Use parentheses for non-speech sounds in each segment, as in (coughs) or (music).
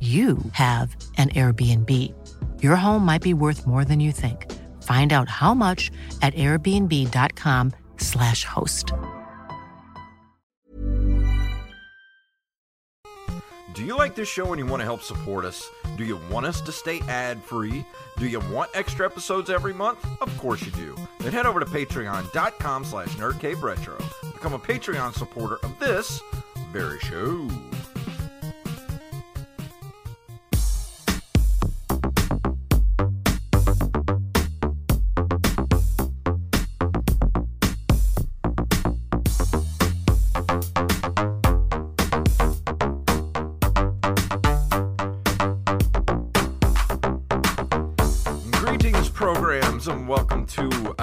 you have an Airbnb. Your home might be worth more than you think. Find out how much at airbnb.com/slash host. Do you like this show and you want to help support us? Do you want us to stay ad free? Do you want extra episodes every month? Of course you do. Then head over to patreon.com slash nerdcaveretro. Become a Patreon supporter of this very show.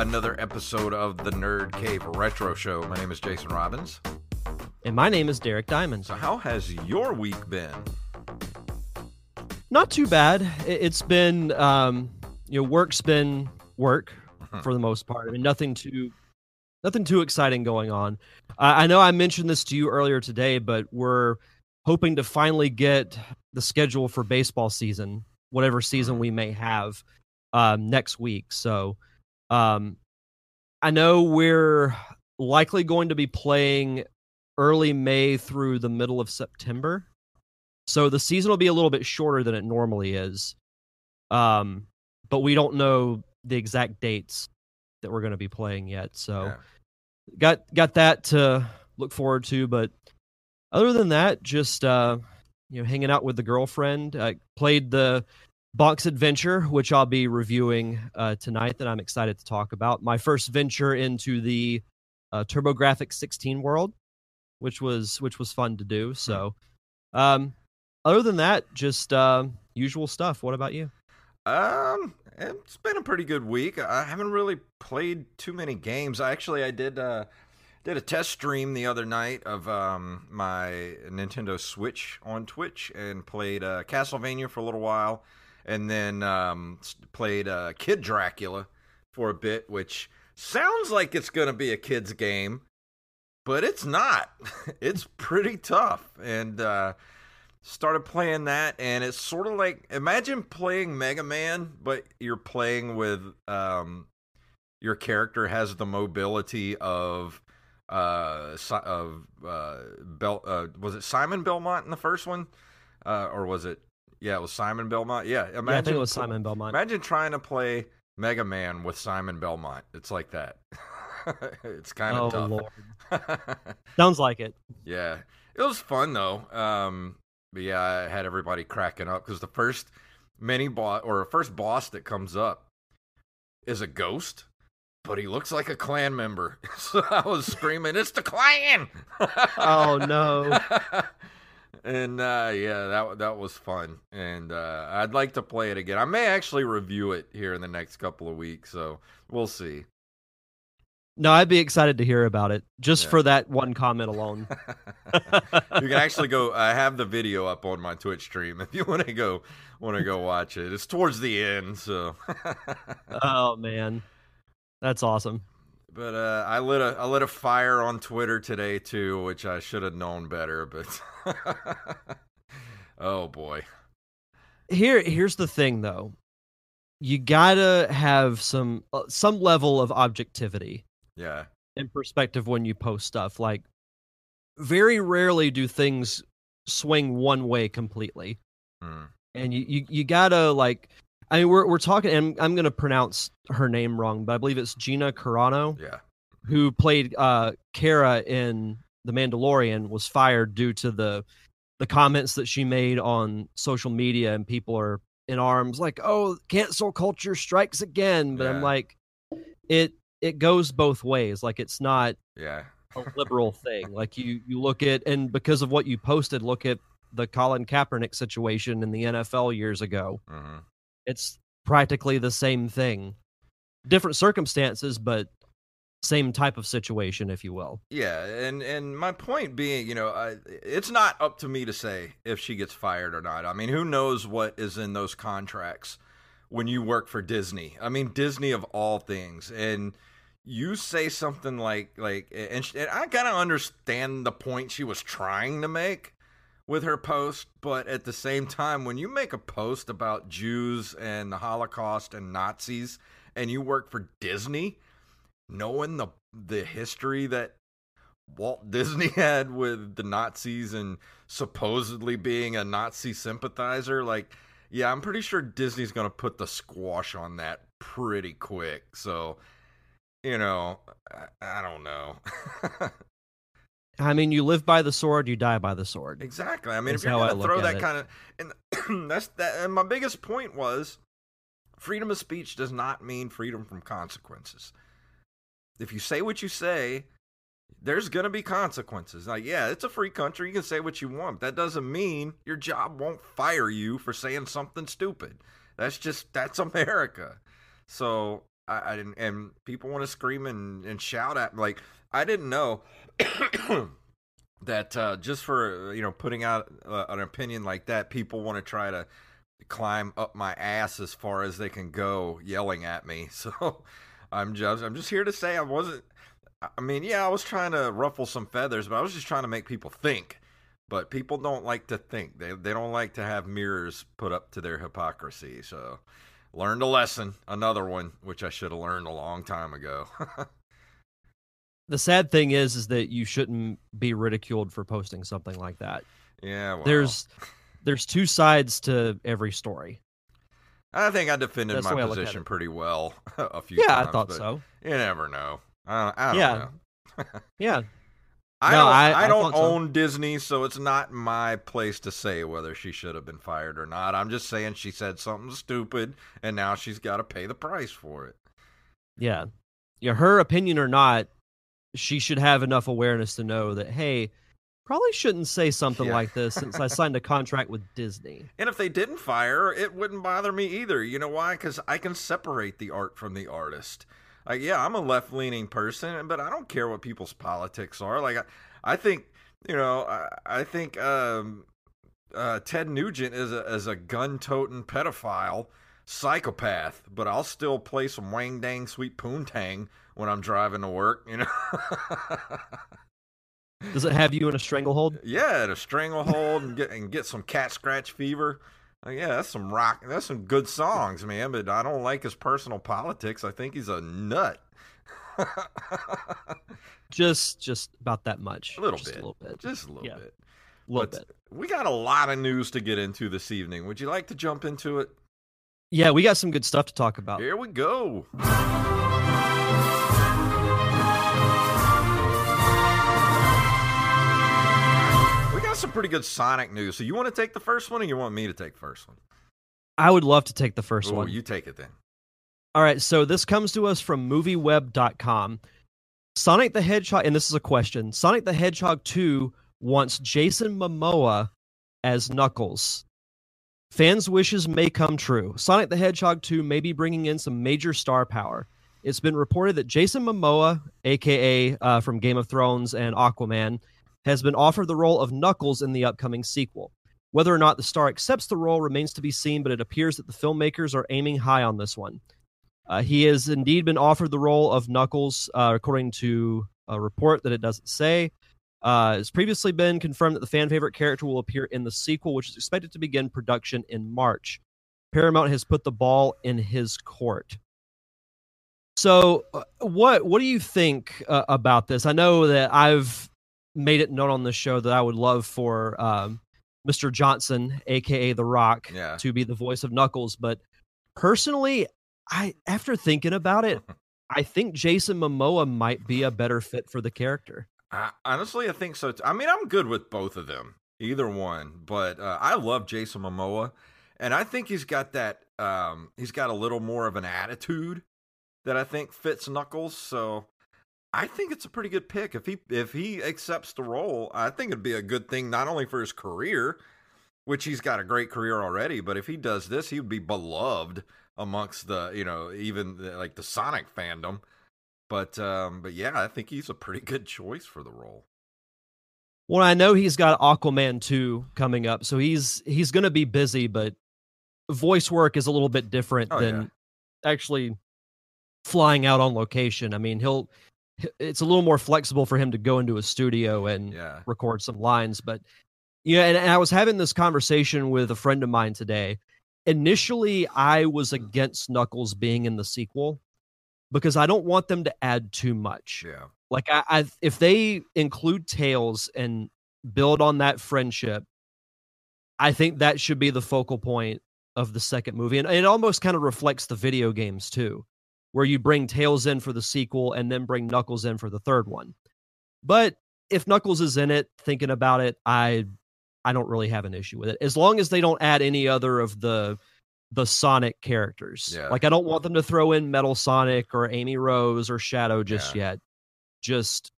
Another episode of the Nerd Cave Retro Show. My name is Jason Robbins. And my name is Derek Diamond. So, how has your week been? Not too bad. It- It's been, um, you know, work's been work for the most part. I mean, nothing too, nothing too exciting going on. I I know I mentioned this to you earlier today, but we're hoping to finally get the schedule for baseball season, whatever season we may have, um, next week. So, um, I know we're likely going to be playing early May through the middle of September. So the season will be a little bit shorter than it normally is. Um, but we don't know the exact dates that we're going to be playing yet. So Yeah. got got that to look forward to, but other than that, just uh, you know, hanging out with the girlfriend. I played the Bonk's Adventure, which I'll be reviewing uh, tonight. That I'm excited to talk about. My first venture into the uh, TurboGrafx 16 world, which was which was fun to do. So, um, other than that, just uh, usual stuff. What about you? Um, it's been a pretty good week. I haven't really played too many games. I actually I did uh did a test stream the other night of um my Nintendo Switch on Twitch and played uh Castlevania for a little while and then um played uh Kid Dracula for a bit, which sounds like it's going to be a kids game, but it's not. (laughs) it's pretty tough and uh started playing that and it's sort of like imagine playing mega man but you're playing with um your character has the mobility of uh of uh bel uh was it simon belmont in the first one uh or was it yeah it was simon belmont yeah imagine yeah, I think it was Simon Belmont. imagine trying to play mega man with simon belmont it's like that (laughs) it's kind of oh tough lord, (laughs) sounds like it. yeah, it was fun though. Um, but yeah, I had everybody cracking up because the first mini boss or first boss that comes up is a ghost, but he looks like a clan member. (laughs) So I was screaming, "It's the clan!" Oh no. And uh, yeah, that that was fun, and uh, I'd like to play it again. I may actually review it here in the next couple of weeks, so we'll see. No, I'd be excited to hear about it just Yeah. for that one comment alone. (laughs) you can actually go. I have the video up on my Twitch stream if you want to go want to go watch it. It's towards the end, so. (laughs) oh man, that's awesome. But uh, I lit a I lit a fire on Twitter today too, which I should have known better. But (laughs) (laughs) oh boy, Here, here's the thing though. You gotta have some uh, some level of objectivity yeah, in perspective when you post stuff. Like, very rarely do things swing one way completely. Hmm. and you, you you gotta like I mean we're we're talking and I'm gonna pronounce her name wrong, but I believe it's Gina Carano yeah, who played uh Cara in The Mandalorian was fired due to the the comments that she made on social media and people are in arms like, oh, cancel culture strikes again. But Yeah. I'm like, it it goes both ways. Like it's not yeah, a (laughs) liberal thing. Like you you look at and because of what you posted, look at the Colin Kaepernick situation in the NFL years ago. hmm It's practically the same thing. Different circumstances, but same type of situation, if you will. yeah. And and my point being, you know, I, it's not up to me to say if she gets fired or not. I mean, who knows what is in those contracts when you work for Disney? I mean, Disney of all things, and you say something like like, and, sh- and I kind of understand the point she was trying to make with her post, but at the same time, when you make a post about Jews and the Holocaust and Nazis, and you work for Disney, knowing the the history that Walt (laughs) Disney had with the Nazis and supposedly being a Nazi sympathizer, like, yeah, I'm pretty sure Disney's gonna put the squash on that pretty quick. So, you know, I, I don't know. (laughs) I mean, you live by the sword, you die by the sword. Exactly. I mean, That's if you're gonna throw that it. kind of, and (clears throat) that's that. And my biggest point was, freedom of speech does not mean freedom from consequences. If you say what you say, there's gonna be consequences. Like, yeah, it's a free country. You can say what you want. That doesn't mean your job won't fire you for saying something stupid. That's just that's (laughs) America. So I, I didn't, and people want to scream and, and shout at me. Like I didn't know (coughs) that uh, just for you know putting out uh, an opinion like that, people want to try to climb up my ass as far as they can go, yelling at me. (laughs) So I'm just I'm just here to say I wasn't. I mean, yeah, I was trying to ruffle some feathers, but I was just trying to make people think. But people don't like to think. They they don't like to have mirrors put up to their hypocrisy. So learned a lesson, another one which I should have learned a long time ago. (laughs) The sad thing is, is that you shouldn't be ridiculed for posting something like that. yeah, well, There's there's two sides to every story. I think I defended That's my the way I look at position pretty well (laughs) a few Yeah, times. Yeah, I thought so. You never know. I don't, I don't Yeah. know. (laughs) Yeah, I No, don't, I- I, don't thought so. own Disney, so it's not my place to say whether she should have been fired or not. I'm just saying she said something stupid, and now she's got to pay the price for it. yeah, yeah. Her opinion or not, she should have enough awareness to know that hey, probably shouldn't say something Yeah. like this since I signed a contract with Disney. And if they didn't fire it wouldn't bother me either. You know why? Because I can separate the art from the artist. Like, yeah, I'm a left leaning person, but I don't care what people's politics are. Like, I, I think, you know, I, I think um, uh, Ted Nugent is a, is a gun toting pedophile psychopath, but I'll still play some Wang Dang Sweet Poontang when I'm driving to work, you know? (laughs) Does it have you in a stranglehold? Yeah, in a stranglehold and get and get some cat scratch fever. Uh, yeah, that's some rock. That's some good songs, man. But I don't like his personal politics. I think he's a nut. (laughs) Just just about that much. a little Just bit, A little bit. just a little Yeah. bit. A little But bit. We got a lot of news to get into this evening. Would you like to jump into it? Yeah, we got some good stuff to talk about. Here we go. Pretty good Sonic news. So you want to take the first one, or you want me to take the first one? I would love to take the first Ooh, one. you take it then. All right, so this comes to us from movieweb.com. Sonic the Hedgehog, and this is a question Sonic the Hedgehog 2 wants Jason Momoa as Knuckles. Fans' wishes may come true. Sonic the Hedgehog 2 may be bringing in some major star power. it's been reported that Jason Momoa, aka uh, from Game of Thrones and Aquaman, has been offered the role of Knuckles in the upcoming sequel. Whether or not the star accepts the role remains to be seen, but it appears that the filmmakers are aiming high on this one. Uh, he has indeed been offered the role of Knuckles, uh, according to a report that it doesn't say. Uh, it's previously been confirmed that the fan favorite character will appear in the sequel, which is expected to begin production in March. Paramount has put the ball in his court. So, uh, what what do you think uh, about this? I know that I've made it known on the show that I would love for um, Mr. Johnson, aka The Rock, Yeah. to be the voice of Knuckles, but personally, I after thinking about it, (laughs) I think Jason Momoa might be a better fit for the character. I, honestly, I think so. Too. I mean, I'm good with both of them, either one. But uh, I love Jason Momoa, and I think he's got that. Um, he's got a little more of an attitude that I think fits Knuckles. So I think it's a pretty good pick. If he if he accepts the role, I think it'd be a good thing not only for his career, which he's got a great career already, but if he does this, he would be beloved amongst the you know even the, like the Sonic fandom. But um, but yeah, I think he's a pretty good choice for the role. Well, I know he's got Aquaman 2 coming up, so he's he's going to be busy, but voice work is a little bit different Oh, than actually flying out on location. I mean, he'll it's a little more flexible for him to go into a studio and Yeah. record some lines, but yeah, and, and I was having this conversation with a friend of mine today. Initially, I was mm-hmm. against Knuckles being in the sequel because I don't want them to add too much. Yeah. Like I, I if they include Tails and build on that friendship, I think that should be the focal point of the second movie. And it almost kind of reflects the video games too, where you bring Tails in for the sequel and then bring Knuckles in for the third one. But if Knuckles is in it, thinking about it, I I don't really have an issue with it. As long as they don't add any other of the the Sonic characters. Yeah. Like I don't want them to throw in Metal Sonic or Amy Rose or Shadow just Yeah. yet. Just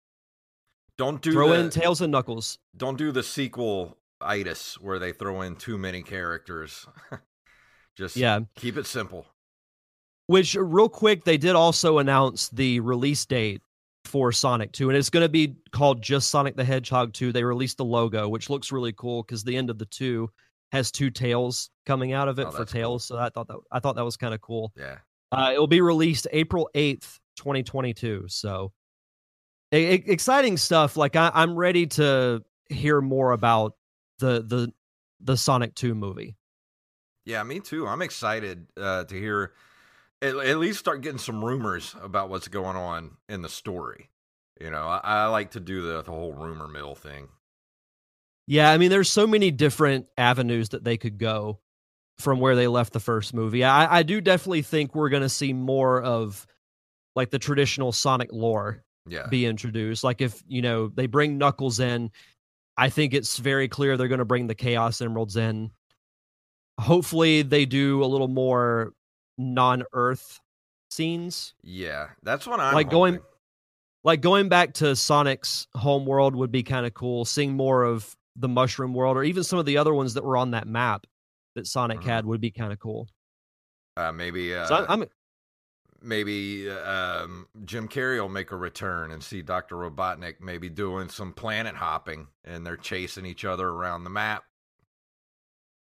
Don't do throw the, in Tails and Knuckles. don't do the sequel itis where they throw in too many characters. (laughs) Just Yeah. keep it simple. Which real quick, they did also announce the release date for Sonic 2, and it's going to be called just Sonic the Hedgehog 2. They released the logo, which looks really cool because the end of the two has two tails coming out of it Oh, for that's cool. tails. So I thought that I thought that was kind of cool. Yeah. Uh, it will be released April 8th, 2022. So exciting stuff. Like I, I'm ready to hear more about the the the Sonic 2 movie. Yeah, me too. I'm excited uh, to hear at, at least start getting some rumors about what's going on in the story. You know, I, I like to do the, the whole rumor mill thing. Yeah, I mean, there's so many different avenues that they could go from where they left the first movie. I, I do definitely think we're going to see more of like the traditional Sonic lore Yeah. be introduced. Like if you know they bring Knuckles in, I think it's very clear they're going to bring the Chaos Emeralds in. Hopefully, they do a little more non-Earth scenes. yeah. That's what I'm Like going- like going back to Sonic's home world would be kind of cool. Seeing more of the Mushroom World, or even some of the other ones that were on that map that Sonic Mhm. had, would be kind of cool. Uh, maybe uh, So I'm maybe uh, um, Jim Carrey will make a return and see Dr. Robotnik maybe doing some planet hopping and they're chasing each other around the map.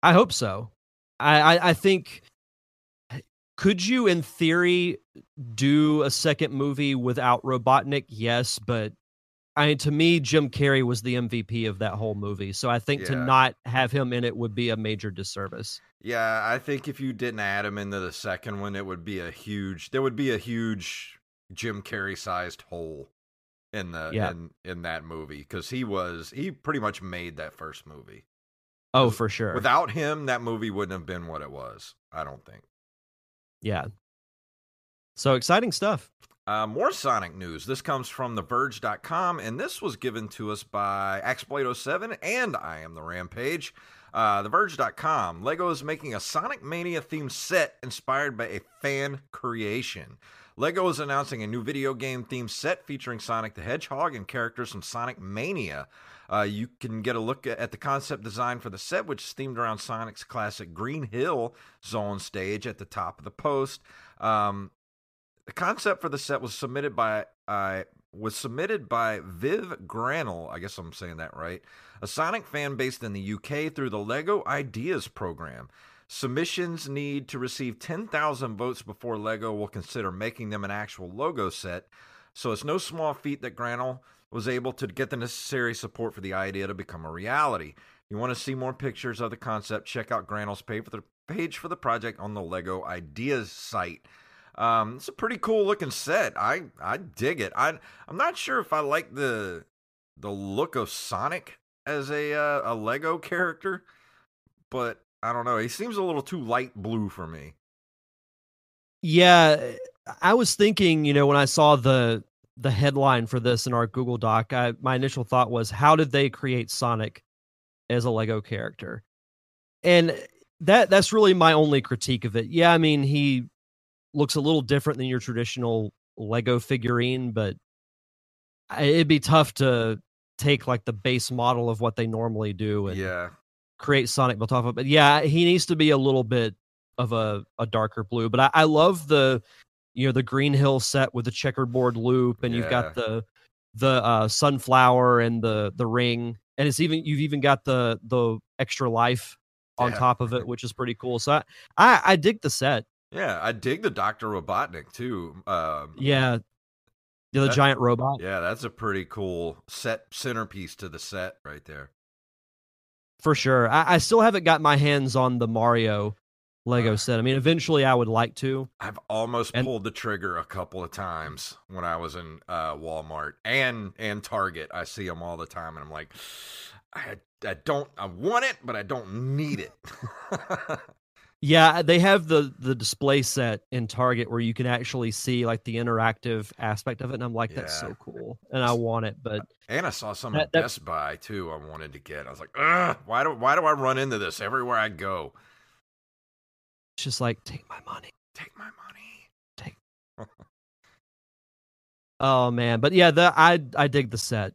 I hope so. I, I I think could you in theory do a second movie without Robotnik? Yes, but I mean, to me, Jim Carrey was the MVP of that whole movie. So I think to not have him in it would be a major disservice. Yeah, I think if you didn't add him into the second one, it would be a huge. There would be a huge Jim Carrey sized hole in the Yeah. in in that movie because he was he pretty much made that first movie. Oh, for sure. Without him, that movie wouldn't have been what it was. I don't think. Yeah. So exciting stuff. Uh, more Sonic news. This comes from TheVerge.com, and this was given to us by Axblade07 and I Am the Rampage. Uh, TheVerge.com. Lego is making a Sonic Mania themed set inspired by a fan creation. Lego is announcing a new video game themed set featuring Sonic the Hedgehog and characters from Sonic Mania. Uh, you can get a look at the concept design for the set, which is themed around Sonic's classic Green Hill zone stage at the top of the post. Um, The concept for the set was submitted by uh, was submitted by Viv Grannell. I guess I'm saying that right. A Sonic fan based in the UK through the Lego Ideas program. Submissions need to receive 10,000 votes before Lego will consider making them an actual Lego set. So it's no small feat that Grannell was able to get the necessary support for the idea to become a reality. You want to see more pictures of the concept? Check out Grannell's page for the project on the Lego Ideas site. Um, it's a pretty cool looking set. I I dig it. I I'm not sure if I like the the look of Sonic as a uh, a Lego character, but I don't know. He seems a little too light blue for me. Yeah, I was thinking, you know, when I saw the the headline for this in our Google Doc, I, my initial thought was, how did they create Sonic as a Lego character. And that that's really my only critique of it. Yeah, I mean, he looks a little different than your traditional Lego figurine, but it'd be tough to take like the base model of what they normally do and Yeah. Create Sonic built off of. it. But yeah, he needs to be a little bit of a, a darker blue. But I, I love the you know the Green Hill set with the checkerboard loop, and you've got the the uh, sunflower and the the ring, and it's even you've even got the the extra life on Yeah. top of it, which is pretty cool. So I I, I dig the set. Yeah, I dig the Dr. Robotnik too. Um, Yeah, the That- giant robot yeah, that's a pretty cool set centerpiece to the set right there. For sure. I, I still haven't got my hands on the Mario Lego set. I mean, eventually I would like to. I've almost And- pulled the trigger a couple of times when I was in uh, Walmart and and Target. I see them all the time, and I'm like, I I don't I want it, but I don't need it. (laughs) Yeah, they have the the display set in Target where you can actually see like the interactive aspect of it, and I'm like, that's Yeah. so cool, and I want it. But and I saw some That- at Best Buy too. I wanted to get. I was like, Ugh, why do why do I run into this everywhere I go? it's just like, take my money. Take my money. take. (laughs) Oh man, but yeah, the I I dig the set.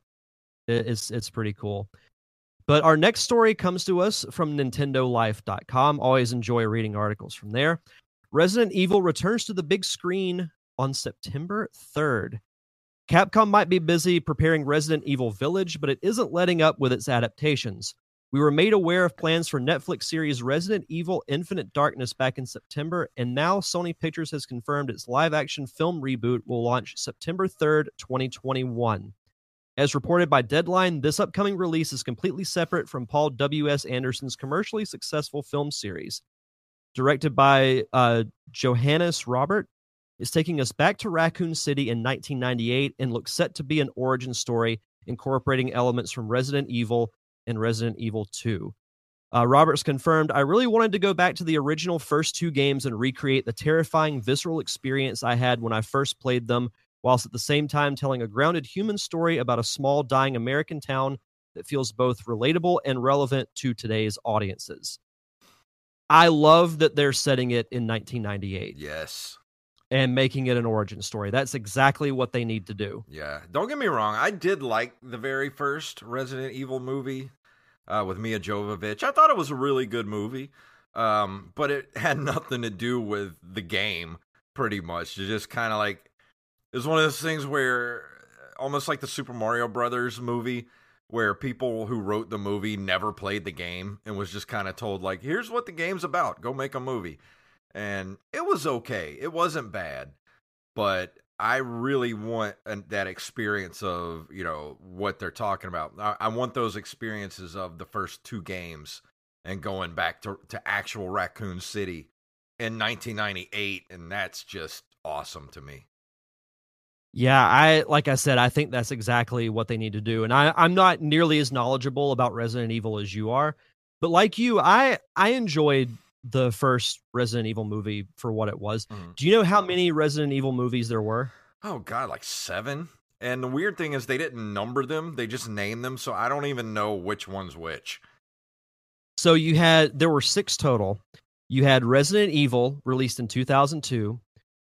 It- it's it's pretty cool. But our next story comes to us from NintendoLife.com. Always enjoy reading articles from there. Resident Evil returns to the big screen on September 3rd. Capcom might be busy preparing Resident Evil Village, but it isn't letting up with its adaptations. We were made aware of plans for Netflix series Resident Evil Infinite Darkness back in September, and now Sony Pictures has confirmed its live action film reboot will launch September 3rd, 2021. As reported by Deadline, this upcoming release is completely separate from Paul W.S. Anderson's commercially successful film series. Directed by uh, Johannes Roberts, is taking us back to Raccoon City in 1998 and looks set to be an origin story incorporating elements from Resident Evil and Resident Evil 2. Uh, Roberts confirmed, I really wanted to go back to the original first two games and recreate the terrifying, visceral experience I had when I first played them, whilst at the same time telling a grounded human story about a small, dying American town that feels both relatable and relevant to today's audiences. I love that they're setting it in 1998 Yes. and making it an origin story. That's exactly what they need to do. Yeah. Don't get me wrong. I did like the very first Resident Evil movie uh, with Milla Jovovich. I thought it was a really good movie, um, but it (laughs) had nothing to do with the game, pretty much. It just kind of like, it one of those things where, uh, almost like the Super Mario Brothers movie, where people who wrote the movie never played the game and was just kind of told, like, here's what the game's about. Go make a movie. And it was okay. It wasn't bad but I really want an, that experience of you know what they're talking about. I, I want those experiences of the first two games and going back to to actual Raccoon City in 1998, and that's just awesome to me. Yeah, I like I said, I think that's exactly what they need to do. And I, I'm not nearly as knowledgeable about Resident Evil as you are, but like you, I I enjoyed the first Resident Evil movie for what it was. Mhm. Do you know how many Resident Evil movies there were? Oh God, like seven. And the weird thing is they didn't number them; they just named them, so I don't even know which one's which. So you had there were six total. You had Resident Evil released in 2002,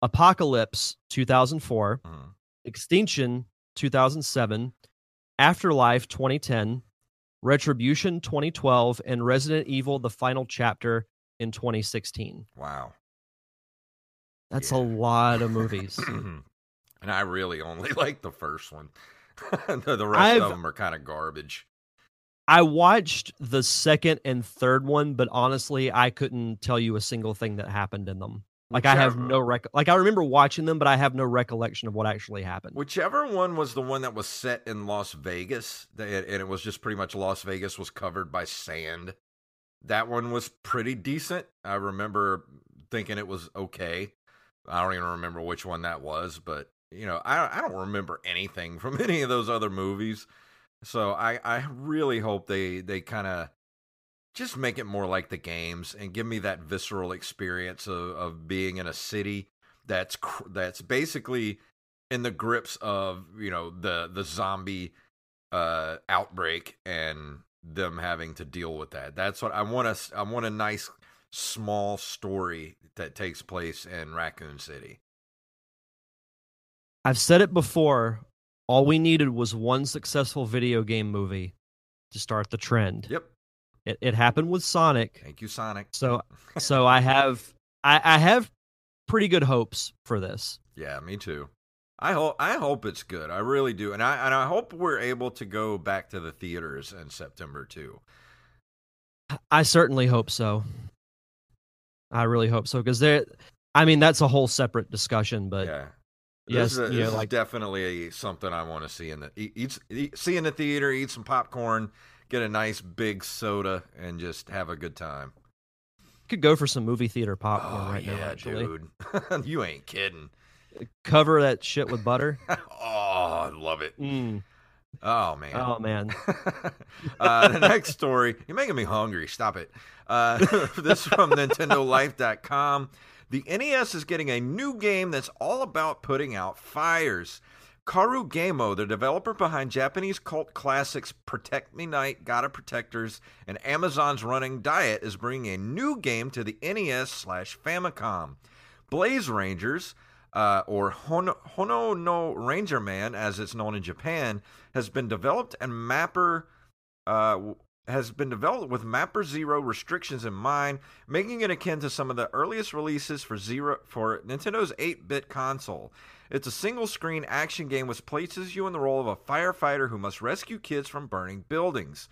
Apocalypse 2004, Mhm. Extinction 2007, Afterlife 2010, Retribution 2012, and Resident Evil: The Final Chapter in 2016. Wow. That's Yeah. a lot of (laughs) movies. and I really only (laughs) like the first one. (laughs) the, the rest I've- of them are kind of garbage. I watched the second and third one, but honestly, I couldn't tell you a single thing that happened in them. Like I have no rec. Like I remember watching them, but I have no recollection of what actually happened. Whichever one was the one that was set in Las Vegas, and it was just pretty much Las Vegas was covered by sand. That one was pretty decent. I remember thinking it was okay. I don't even remember which one that was, but you know, I I don't remember anything (laughs) from any of those other movies. So I I really hope they they kind of just make it more like the games and give me that visceral experience of of being in a city that's cr- that's basically in the grips of you know the the zombie uh outbreak and them having to deal with that that's what i want a i want a nice small story that takes place in raccoon city I've said it before. All we needed was one successful video game movie to start the trend. yep It, it happened with Sonic. thank you sonic So, (laughs) so I have, I, I have pretty good hopes for this. yeah me too i hope i hope it's good i really do and i and i hope we're able to go back to the theaters in september too I certainly hope so. I really hope so because there. I mean, that's a whole separate discussion, but yeah yes, this, is, a- know, is like definitely something I want to see in the eat, eat, eat, see in the theater, eat some popcorn, get a nice big soda, and just have a good time. could go for some movie theater popcorn oh right yeah, now. Actually, dude, (laughs) you ain't kidding. cover that shit with butter. (laughs) oh, I love it. Mm. Oh man. Oh man, (laughs) uh, the next story, you're making me hungry. Stop it. Uh, this is from NintendoLife.com. The NES is getting a new game that's all about putting out fires. Karu Gamo, the developer behind Japanese cult classics Protect Me Knight, God of Protectors, and Amazon's Running Diet, is bringing a new game to the NES slash Famicom. Blaze Rangers, uh, or Hono, Hono no Ranger Man, as it's known in Japan, has been developed and Mapper uh, has been developed with Mapper Zero restrictions in mind, making it akin to some of the earliest releases for Zero for Nintendo's 8-bit console. It's a single-screen action game which places you in the role of a firefighter who must rescue kids from burning buildings.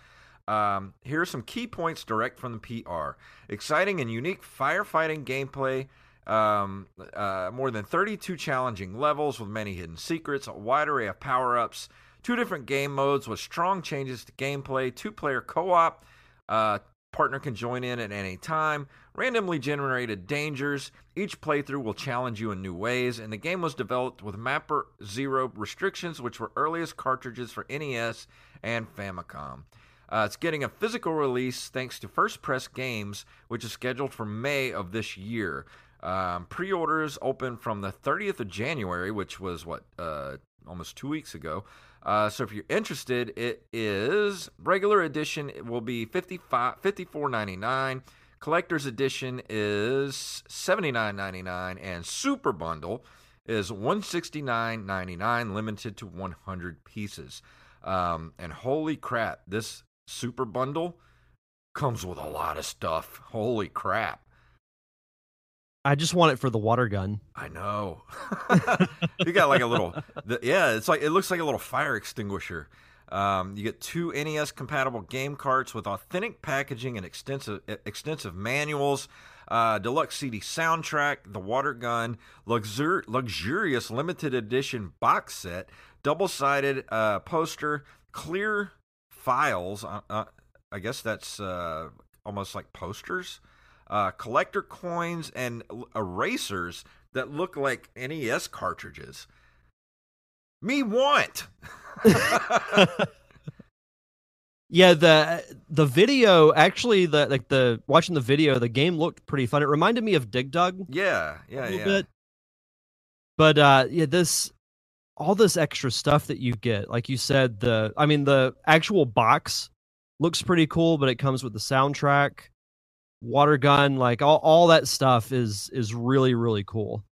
Um, here are some key points direct from the PR. Exciting and unique firefighting gameplay. Um, uh, more than 32 challenging levels with many hidden secrets, a wide array of power ups, two different game modes with strong changes to gameplay, two player co op. Uh, partner can join in at any time, randomly generated dangers. Each playthrough will challenge you in new ways, and the game was developed with Mapper Zero restrictions, which were earliest cartridges for NES and Famicom. Uh, it's getting a physical release thanks to First Press Games, which is scheduled for May of this year. Um, pre-orders open from the 30th of January, which was what uh, almost two weeks ago. Uh, so if you're interested, it is regular edition. It will be 55 54.99. Collector's edition is 79.99, and Super Bundle is 169.99, limited to 100 pieces. Um, and holy crap, this Super Bundle comes with a lot of stuff. Holy crap. I just want it for the water gun. I know. (laughs) you got like a little, the, yeah. It's like it looks like a little fire extinguisher. Um, you get two NES compatible game carts with authentic packaging and extensive extensive manuals. Uh, deluxe CD soundtrack, the water gun, luxur- luxurious limited edition box set, double sided uh, poster, clear files. Uh, uh, I guess that's uh, almost like posters uh, collector coins and erasers that look like NES cartridges. Me want. (laughs) Yeah, the the video actually the like the watching the video, the game looked pretty fun. It reminded me of Dig Dug yeah, yeah, yeah. bit. But uh yeah, this all this extra stuff that you get, like you said, the I mean the actual box looks pretty cool, but it comes with the soundtrack, water gun, like all, all that stuff is is really, really cool.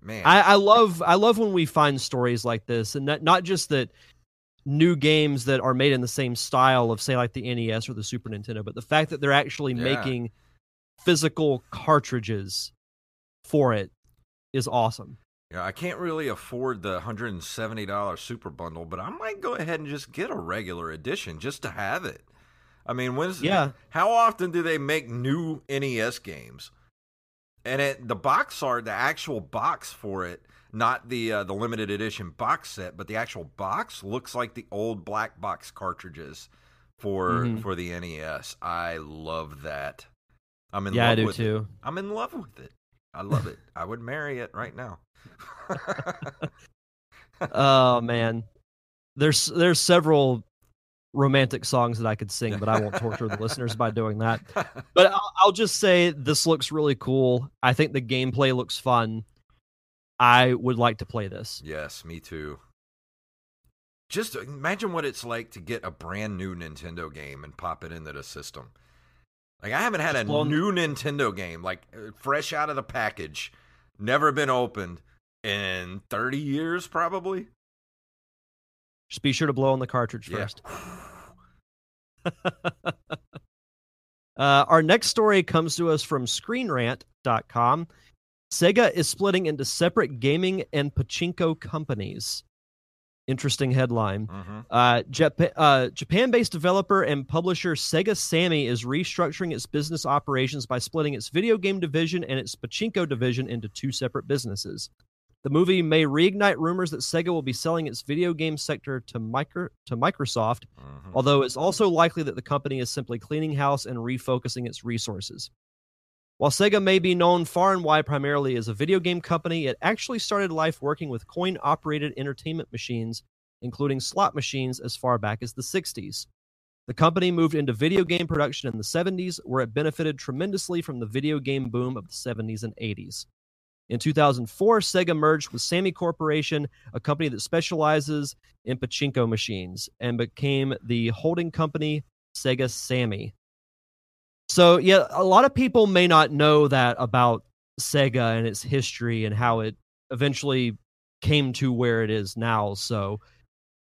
Man, I, I love I love when we find stories like this, and not not just that new games that are made in the same style of say like the NES or the Super Nintendo, but the fact that they're actually Yeah. making physical cartridges for it is awesome. Yeah, I can't really afford the hundred and seventy dollars super bundle, but I might go ahead and just get a regular edition just to have it. I mean, when's Yeah. How often do they make new NES games? And it the box art, the actual box for it, not the uh, the limited edition box set, but the actual box looks like the old black box cartridges for Mhm. for the NES. I love that. I'm in Yeah, I love do with too. it. I'm in love with it. I love it. I would marry it right now. (laughs) oh man, there's there's several romantic songs that I could sing, but I won't torture the (laughs) listeners by doing that. But I'll, I'll just say this looks really cool. I think the gameplay looks fun. I would like to play this. Yes, me too. Just imagine what it's like to get a brand new Nintendo game and pop it into the system. Like I haven't had a blown- new Nintendo game like uh, fresh out of the package, never been opened in 30 years probably. Just be sure to blow on the cartridge Yeah. first. (laughs) uh, our next story comes to us from ScreenRant.com. Sega is splitting into separate gaming and pachinko companies. Interesting headline. Mhm. Uh, Jap- uh, Japan-based developer and publisher Sega Sammy is restructuring its business operations by splitting its video game division and its pachinko division into two separate businesses. The movie may reignite rumors that Sega will be selling its video game sector to, micro- to Microsoft, Mhm. although it's also likely that the company is simply cleaning house and refocusing its resources. While Sega may be known far and wide primarily as a video game company, it actually started life working with coin operated entertainment machines, including slot machines, as far back as the 60s. The company moved into video game production in the 70s, where it benefited tremendously from the video game boom of the 70s and 80s. In 2004, Sega merged with Sammy Corporation, a company that specializes in pachinko machines, and became the holding company Sega Sammy. So, yeah, a lot of people may not know that about Sega and its history and how it eventually came to where it is now. So,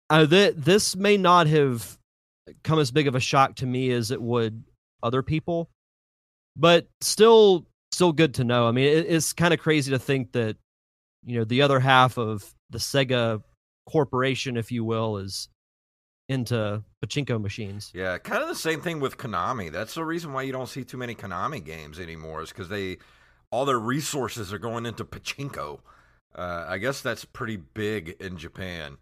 uh, th- this may not have come as big of a shock to me as it would other people, but still, still good to know. I mean, it, it's kind of crazy to think that you know the other half of the Sega corporation, if you will, is into pachinko machines. Yeah, kind of the same thing with Konami. That's the reason why you don't see too many Konami games anymore is because they all their resources are going into pachinko. Uh, I guess that's pretty big in Japan.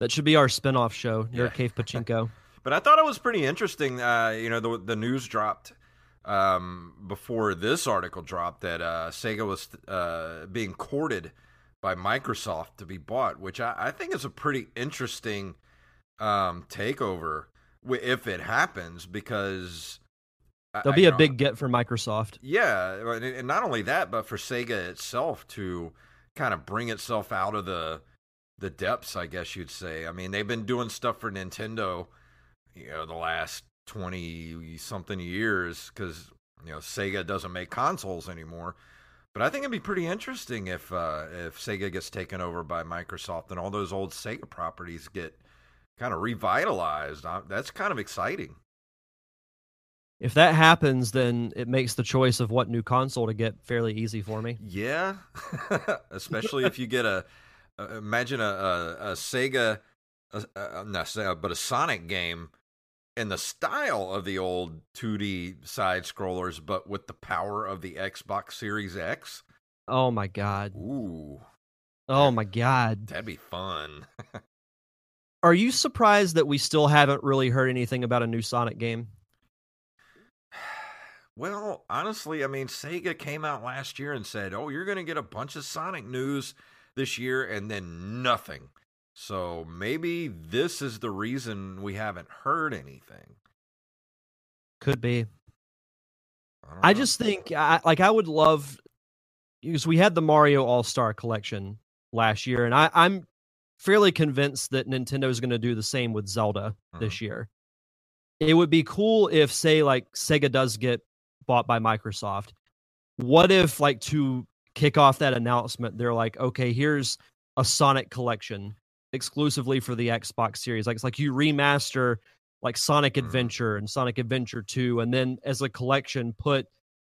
That should be our spin-off show, Nerd Yeah. Cave Pachinko. (laughs) But I thought it was pretty interesting. Uh, you know, the the news dropped um, before this article dropped that uh, Sega was uh, being courted by Microsoft to be bought, which I, I think is a pretty interesting um, takeover if it happens because There'll I- be a know, big get for Microsoft. yeah, and and not only that, but for Sega itself to kind of bring itself out of the the depths, I guess you'd say. I mean, they've been doing stuff for Nintendo, you know, the last twenty something years because you know Sega doesn't make consoles anymore. But I think it'd be pretty interesting if uh, if Sega gets taken over by Microsoft and all those old Sega properties get kind of revitalized. Uh, That's kind of exciting. If that happens, then it makes the choice of what new console to get fairly easy for me. Yeah, (laughs) especially if you get a uh, imagine a a, a Sega, a, a, not Sega, but a Sonic game in the style of the old 2D side scrollers, but with the power of the Xbox Series X. Oh my god. Ooh, Oh my god. that'd be fun. (laughs) Are you surprised that we still haven't really heard anything about a new Sonic game? Well, honestly, I mean, Sega came out last year and said, "Oh, you're going to get a bunch of Sonic news this year," and then nothing. So maybe this is the reason we haven't heard anything. Could be. don't I just think I, like I would love because we had the Mario All Star Collection last year, and I, I'm fairly convinced that Nintendo is going to do the same with Zelda mm-hmm. this year. It would be cool if, say, like Sega does get bought by Microsoft. What if, like, to kick off that announcement, they're like, okay, here's a Sonic collection exclusively for the Xbox Series. Like, it's like you remaster like Sonic Mhm. Adventure and Sonic Adventure 2, and then as a collection, put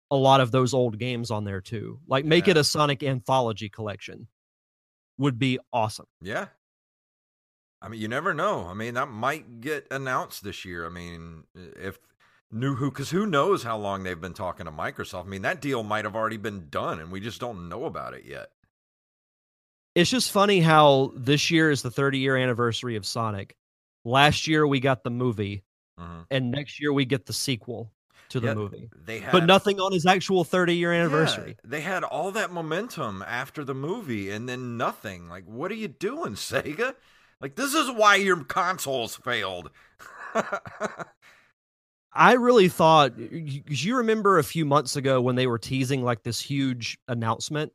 a lot of those old games on there too. Like make Yeah. it a Sonic anthology collection. Would be awesome. Yeah. I mean, you never know. I mean, that might get announced this year. I mean, if new who because who knows how long they've been talking to Microsoft. I mean, that deal might have already been done, and we just don't know about it yet. It's just funny how this year is the 30 year anniversary of Sonic. Last year we got the movie, Mhm. and next year we get the sequel to the Yeah, movie. They had, But nothing on his actual 30 year anniversary. Yeah, they had all that momentum after the movie, and then nothing. Like, what are you doing, (laughs) Sega? Like, this is why your consoles failed. (laughs) I really thought because you remember a few months ago when they were teasing like this huge announcement.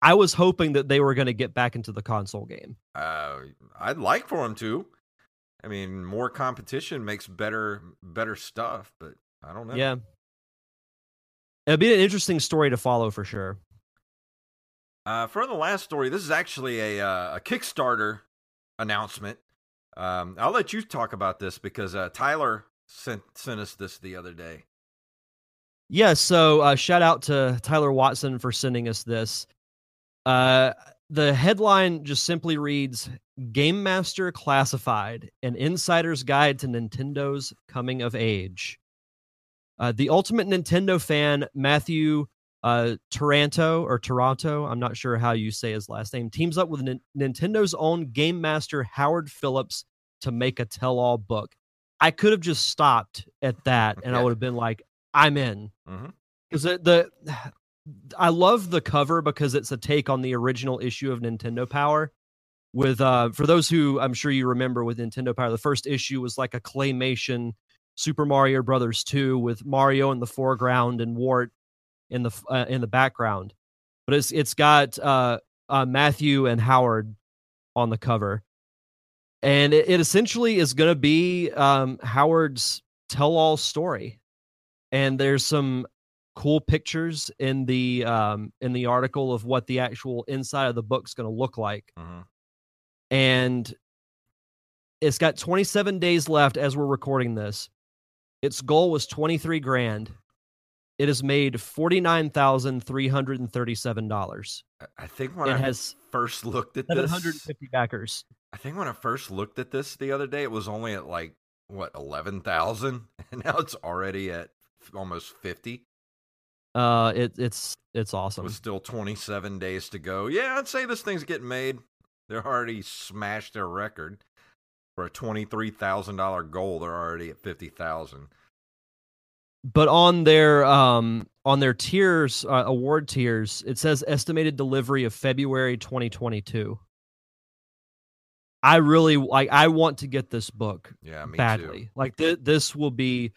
I was hoping that they were going to get back into the console game. uh, I'd like for them to. I mean, more competition makes better better stuff, but I don't know. Yeah. It'd be an interesting story to follow for sure. Uh, for the last story, this is actually a uh, a Kickstarter announcement. Um, I'll let you talk about this because uh, Tyler sent sent us this the other day. Yeah, so uh, shout out to Tyler Watson for sending us this. Uh, the headline just simply reads Game Master Classified An Insider's Guide to Nintendo's Coming of Age. Uh, the ultimate Nintendo fan, Matthew uh, Taranto, or Toronto, I'm not sure how you say his last name, teams up with Nin- Nintendo's own Game Master, Howard Phillips, to make a tell all book. I could have just stopped at that and I would have been like, I'm in because the, the I love the cover because it's a take on the original issue of Nintendo Power. With uh, for those who I'm sure you remember with Nintendo Power, the first issue was like a claymation Super Mario Brothers 2 with Mario in the foreground and Wart in the uh, in the background. But it's it's got uh, uh, Matthew and Howard on the cover, and it, it essentially is going to be um, Howard's tell-all story. And there's some cool pictures in the um, in the article of what the actual inside of the book's going to look like Mhm. and it's got 27 days left as we're recording this. Its goal was 23 grand. It has made $49,337. I- I think when It I has first looked at this, 750 backers. I think when I first looked at this the other day, it was only at like what eleven thousand, (laughs) and now it's already at almost fifty. Uh it it's it's awesome. With still twenty seven days to go. Yeah, I'd say this thing's getting made. They're already smashed their record for a twenty three thousand dollar goal. They're already at fifty thousand. but on their um on their tiers uh, award tiers it says estimated delivery of february 2022 i really like i want to get this book Yeah, me badly too. like th- this will be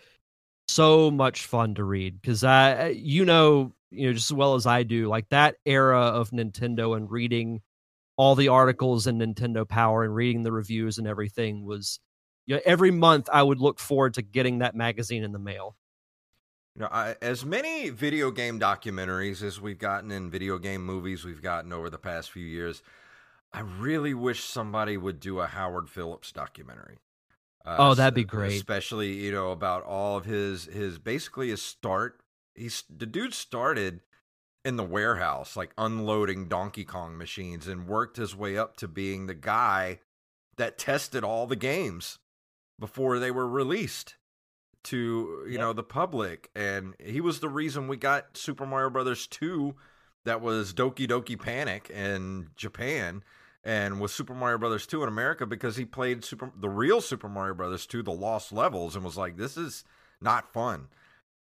so much fun to read because i you know you know just as well as i do like that era of nintendo and reading all the articles in nintendo power and reading the reviews and everything was you know, every month i would look forward to getting that magazine in the mail You know, I, as many video game documentaries as we've gotten in video game movies we've gotten over the past few years, I really wish somebody would do a Howard Phillips documentary. Uh, Oh, that'd be great. Especially, you know, about all of his his basically his start. He's the dude started in the warehouse, like unloading Donkey Kong machines, and worked his way up to being the guy that tested all the games before they were released to you know the public and he was the reason we got Super Mario Brothers 2 that was Doki Doki Panic in Japan and with Super Mario Brothers 2 in America because he played super the real Super Mario Brothers 2 the lost levels and was like this is not fun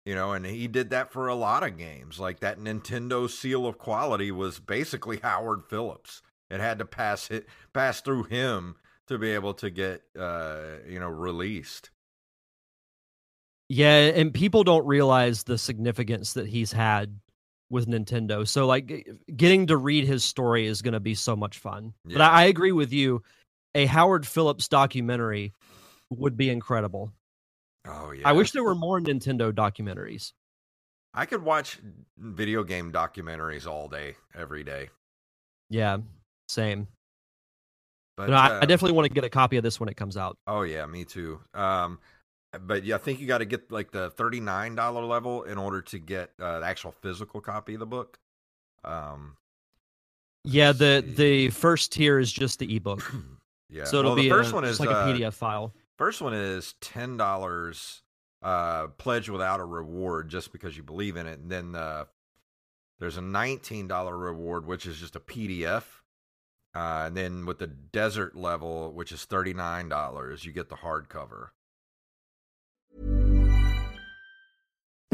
you know and he did that for a lot of games. Like that Nintendo seal of quality was basically (laughs) Howard Phillips. It had to pass it pass through him to be able to get uh you know released. Yeah, and people don't realize the significance that he's had with Nintendo. So like getting to read his story is going to be so much fun. But I, I agree with you. A Howard Phillips documentary would be incredible. oh yeah I wish there were more Nintendo documentaries. I could watch video game documentaries all day, every day. Yeah, same. But But I, I uh, definitely want to get a copy of this when it comes out. Oh yeah, me too. Um, but yeah, I think you got to get like the thirty nine dollar level in order to get uh, the actual physical copy of the book. Um, Yeah, the see. the first tier is just the ebook. (clears throat) yeah. So it'll well, be the first a, one is like uh, a PDF file. First one is ten dollars uh, pledge without a reward, just because you believe in it, and then uh, there's a nineteen dollar reward, which is just a PDF. Uh, and then with the desert level, which is thirty nine dollars, you get the hardcover.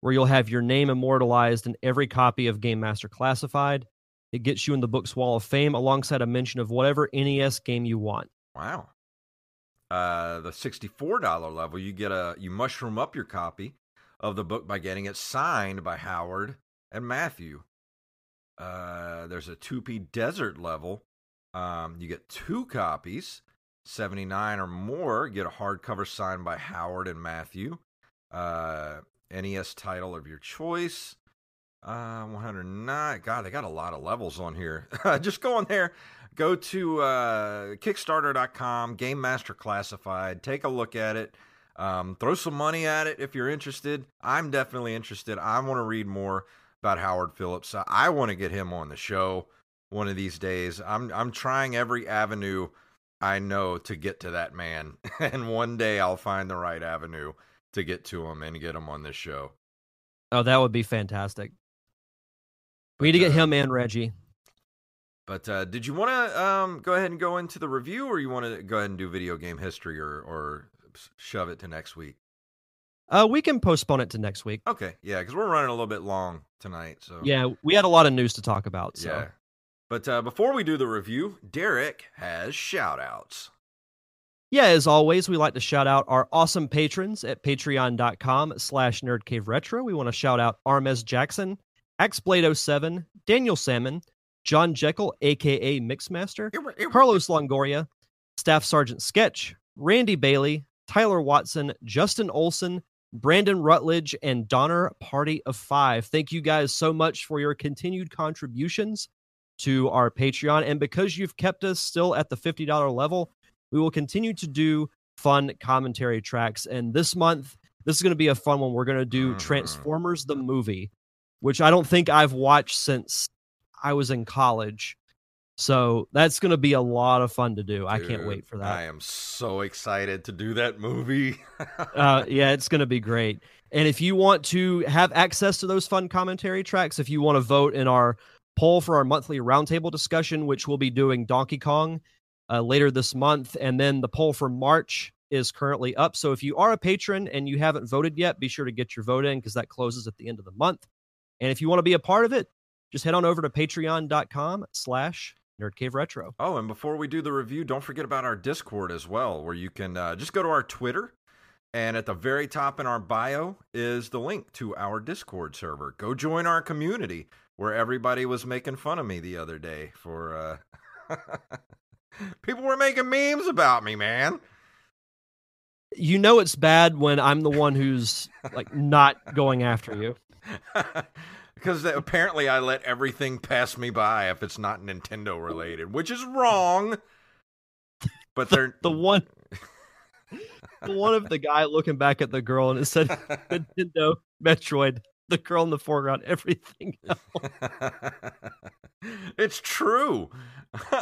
where you'll have your name immortalized in every copy of Game Master Classified. It gets you in the book's Wall of Fame alongside a mention of whatever NES game you want. Wow. Uh, the sixty-four dollar level, you get a you mushroom up your copy of the book by getting it signed by Howard and Matthew. Uh, there's a two P desert level. Um, you get two copies, seventy nine or more. Get a hardcover signed by Howard and Matthew. Uh, NES title of your choice. Uh, 109. God, they got a lot of levels on here. (laughs) Just go on there. Go to uh, Kickstarter.com, Game Master Classified. Take a look at it. Um, throw some money at it if you're interested. I'm definitely interested. I want to read more about Howard Phillips. I- I want to get him on the show one of these days. I'm I'm trying every avenue I know to get to that man, (laughs) and one day I'll find the right avenue to get to him and get him on this show. Oh, that would be fantastic. We need to get uh, him and Reggie. But uh, did you want to um, go ahead and go into the review, or you want to go ahead and do video game history, or or shove it to next week? Uh, we can postpone it to next week. Okay, yeah, because we're running a little bit long tonight. So Yeah, we had a lot of news to talk about. So. yeah. But uh, before we do the review, Derek has shout outs. Yeah, as always, we like to shout out our awesome patrons at patreon.com slash nerdcaveretro. We want to shout out Armez Jackson, Xblade07, Daniel Salmon, John Jekyll, aka Mixmaster, Carlos Longoria, Staff Sergeant Sketch, Randy Bailey, Tyler Watson, Justin Olson, Brandon Rutledge, and Donner Party of Five. Thank you guys so much for your continued contributions to our Patreon. And because you've kept us still at the $50 level, we will continue to do fun commentary tracks. And this month, this is going to be a fun one. We're going to do Mhm. Transformers the movie, which I don't think I've watched since I was in college. So that's going to be a lot of fun to do. I can't wait for that. I am so excited to do that movie. uh, (laughs) yeah, it's going to be great. And if you want to have access to those fun commentary tracks, if you want to vote in our poll for our monthly roundtable discussion, which we'll be doing Donkey Kong uh, later this month, and then the poll for March is currently up. So if you are a patron and you haven't voted yet, be sure to get your vote in because that closes at the end of the month. And if you want to be a part of it, just head on over to patreon.com slash nerdcave retro. Oh, and before we do the review, don't forget about our Discord as well, where you can uh, just go to our Twitter, and at the very top in our bio is the link to our Discord server. Go join our community, where everybody was making fun of me the other day for. Uh... (laughs) People were making memes about me, man. You know it's bad when I'm the one who's like not going after you. (laughs) because apparently I let everything pass me by if it's not Nintendo related, which is wrong. But they're The one the one of the guy looking back at the girl and it said (laughs) Nintendo, Metroid, the girl in the foreground, everything else. (laughs) it's true. (laughs)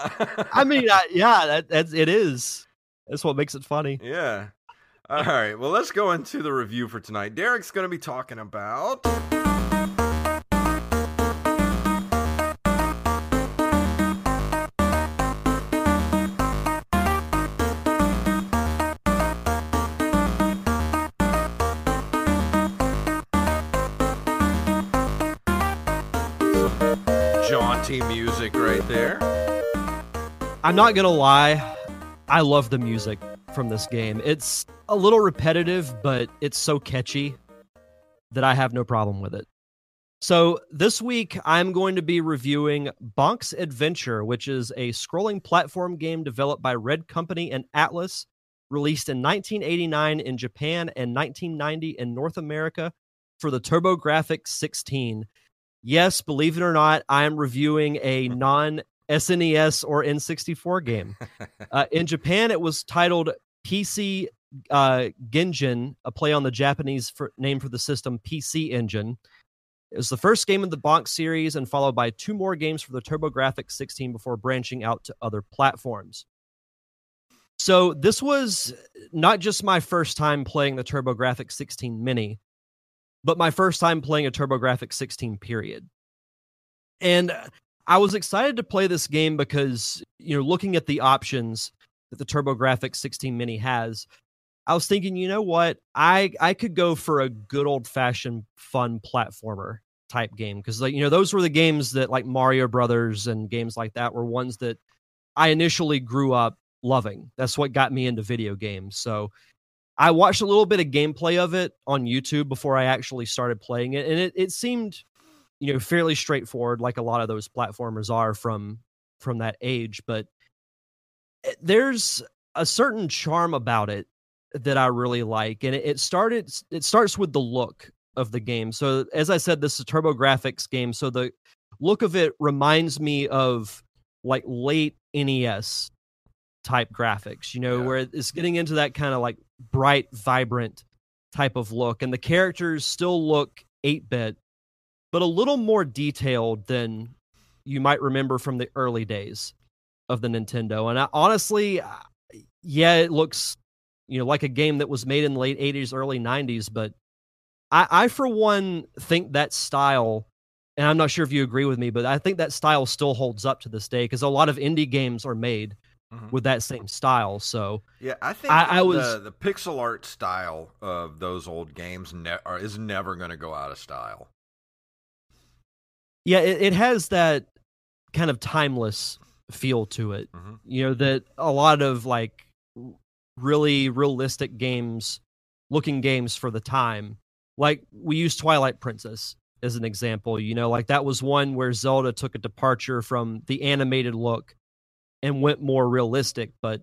I mean, I, yeah, that, that's it is. That's what makes it funny. Yeah. All right. Well, let's go into the review for tonight. Derek's going to be talking about. Jaunty music. I'm not gonna lie, I love the music from this game. It's a little repetitive, but it's so catchy that I have no problem with it. So this week, I'm going to be reviewing Bonk's Adventure, which is a scrolling platform game developed by Red Company and Atlus, released in 1989 in Japan and 1990 in North America for the TurboGrafx 16. Yes, believe it or not, I am reviewing a non SNES or N64 game. (laughs) Uh, in Japan, it was titled PC uh, Genjin, a play on the Japanese for, name for the system PC Engine. It was the first game in the Bonk series and followed by two more games for the TurboGrafx 16 before branching out to other platforms. So, this was not just my first time playing the TurboGrafx 16 Mini, but my first time playing a TurboGrafx 16 period. And I was excited to play this game because, you know, looking at the options that the TurboGrafx 16 Mini has, I was thinking, you know what? I I could go for a good old-fashioned fun platformer type game because like, you know, those were the games that like Mario Brothers and games like that were ones that I initially grew up loving. That's what got me into video games. So, I watched a little bit of gameplay of it on YouTube before I actually started playing it, and it, it seemed, you know, fairly straightforward, like a lot of those platformers are from from that age. But eh, there's a certain charm about it that I really like, and it, it started. It starts with the look of the game. So as I said, this is a TurboGrafx game, so the look of it reminds me of like late NES type graphics, you know, Yeah. where it's getting into that kind of like bright, vibrant type of look. And the characters still look 8 bit, but a little more detailed than you might remember from the early days of the Nintendo. And I, honestly, uh, yeah, it looks, you know, like a game that was made in the late 80s, early 90s, but I, I for one, think that style. And I'm not sure if you agree with me, but I think that style still holds up to this day because a lot of indie games are made Mhm. with that same style. So Yeah, I think I- I the, was- the pixel art style of those old games ne- are, is never going to go out of style. Yeah, it, it has that kind of timeless feel to it. Mhm. You know that a lot of like really realistic games, looking games for the time, like we use Twilight Princess as an example. You know, like that was one where Zelda took a departure from the animated look and went more realistic, but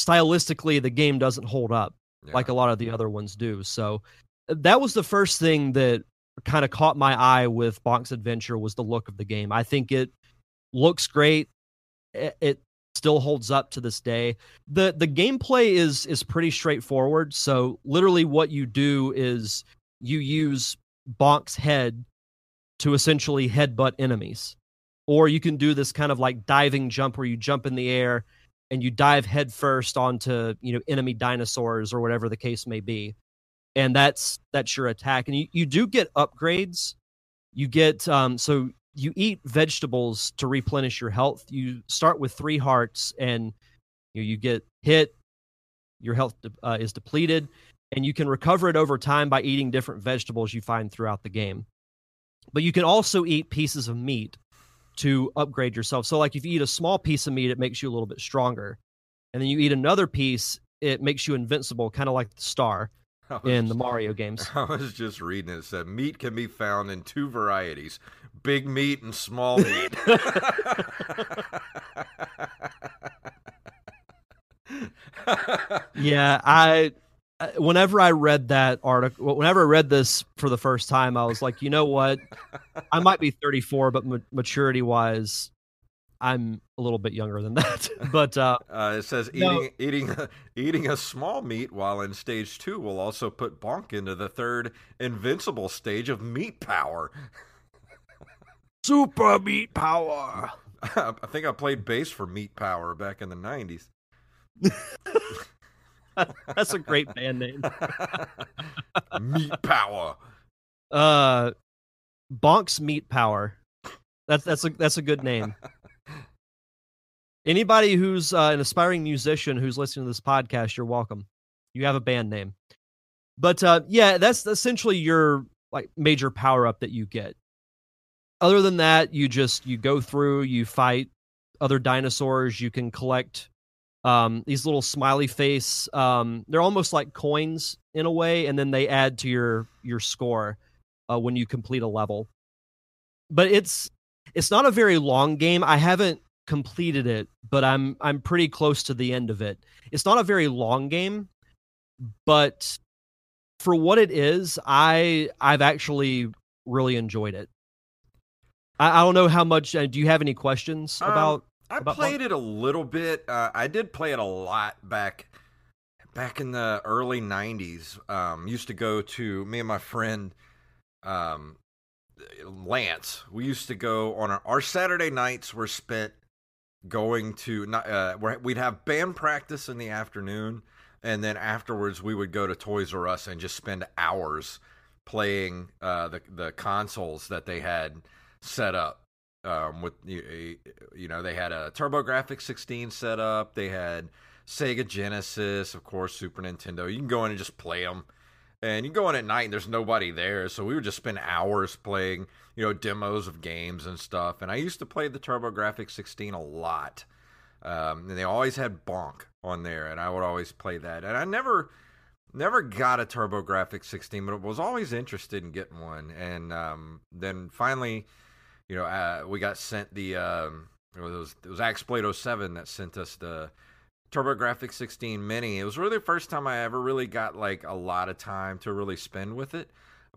stylistically the game doesn't hold up like a lot of the other ones do. So that was the first thing that kind of caught my eye with Bonk's Adventure was the look of the game. I think it looks great. It, it still holds up to this day. the The gameplay is is pretty straightforward. So literally, what you do is you use Bonk's head to essentially headbutt enemies, or you can do this kind of like diving jump where you jump in the air and you dive headfirst onto you know enemy dinosaurs or whatever the case may be and that's that's your attack. And you, you do get upgrades. You get um so you eat vegetables to replenish your health. You start with three hearts and you, you get hit. Your health de- uh, is depleted and you can recover it over time by eating different vegetables you find throughout the game. But you can also eat pieces of meat to upgrade yourself. So, like if you eat a small piece of meat, it makes you a little bit stronger, and then you eat another piece, it makes you invincible, kind of like the star (laughs) in the Mario games. (laughs) I was just reading it. It said meat can be found in two varieties big meat and small meat. (laughs) yeah, I. Whenever I read that article, whenever I read this for the first time, I was like, you know what? I might be 34, but ma- maturity wise, I'm a little bit younger than (laughs) that. but uh, Uh, it says No. eating eating a, (laughs) eating a small meat while in stage two will also put Bonk into the third invincible stage of meat power. (laughs) Super Meat Power. I think I played bass for Meat Power back in the '90s. That's a great band name. Meat Power. Uh, Bonk's Meat Power. That's that's a that's a good name. Anybody who's uh, an aspiring musician who's listening to this podcast, you're welcome. You have a band name. But uh, yeah, that's essentially your like major power up that you get. Other than that, you just you go through, you fight other dinosaurs, you can collect um, these little smiley face. Um, they're almost like coins in a way, and then they add to your your score uh, when you complete a level. But it's it's not a very long game. I haven't completed it, but I'm I'm pretty close to the end of it. It's not a very long game, but for what it is, I I've actually really enjoyed it. I, I don't know how much. Uh, do you have any questions Um, about? I about played it a little bit. Uh, I did play it a lot back back in the early '90s. Um, used to go to me and my friend um, Lance. We used to go on our, our Saturday nights were spent going to not uh, we'd have band practice in the afternoon, and then afterwards we would go to Toys R Us and just spend hours playing uh, the the consoles that they had set up. Um, with you, you know, they had a TurboGrafx 16 set up. They had Sega Genesis, of course, Super Nintendo. You can go in and just play them. And you go in at night and there's nobody there, so we would just spend hours playing, you know, demos of games and stuff. And I used to play the TurboGrafx 16 a lot. Um, and they always had Bonk on there, and I would always play that. And I never, never got a TurboGrafx 16, but was always interested in getting one. And um, then finally, you know, uh, we got sent the um, it was it was Axblade 07 that sent us the TurboGrafx 16 Mini. It was really the first time I ever really got like a lot of time to really spend with it,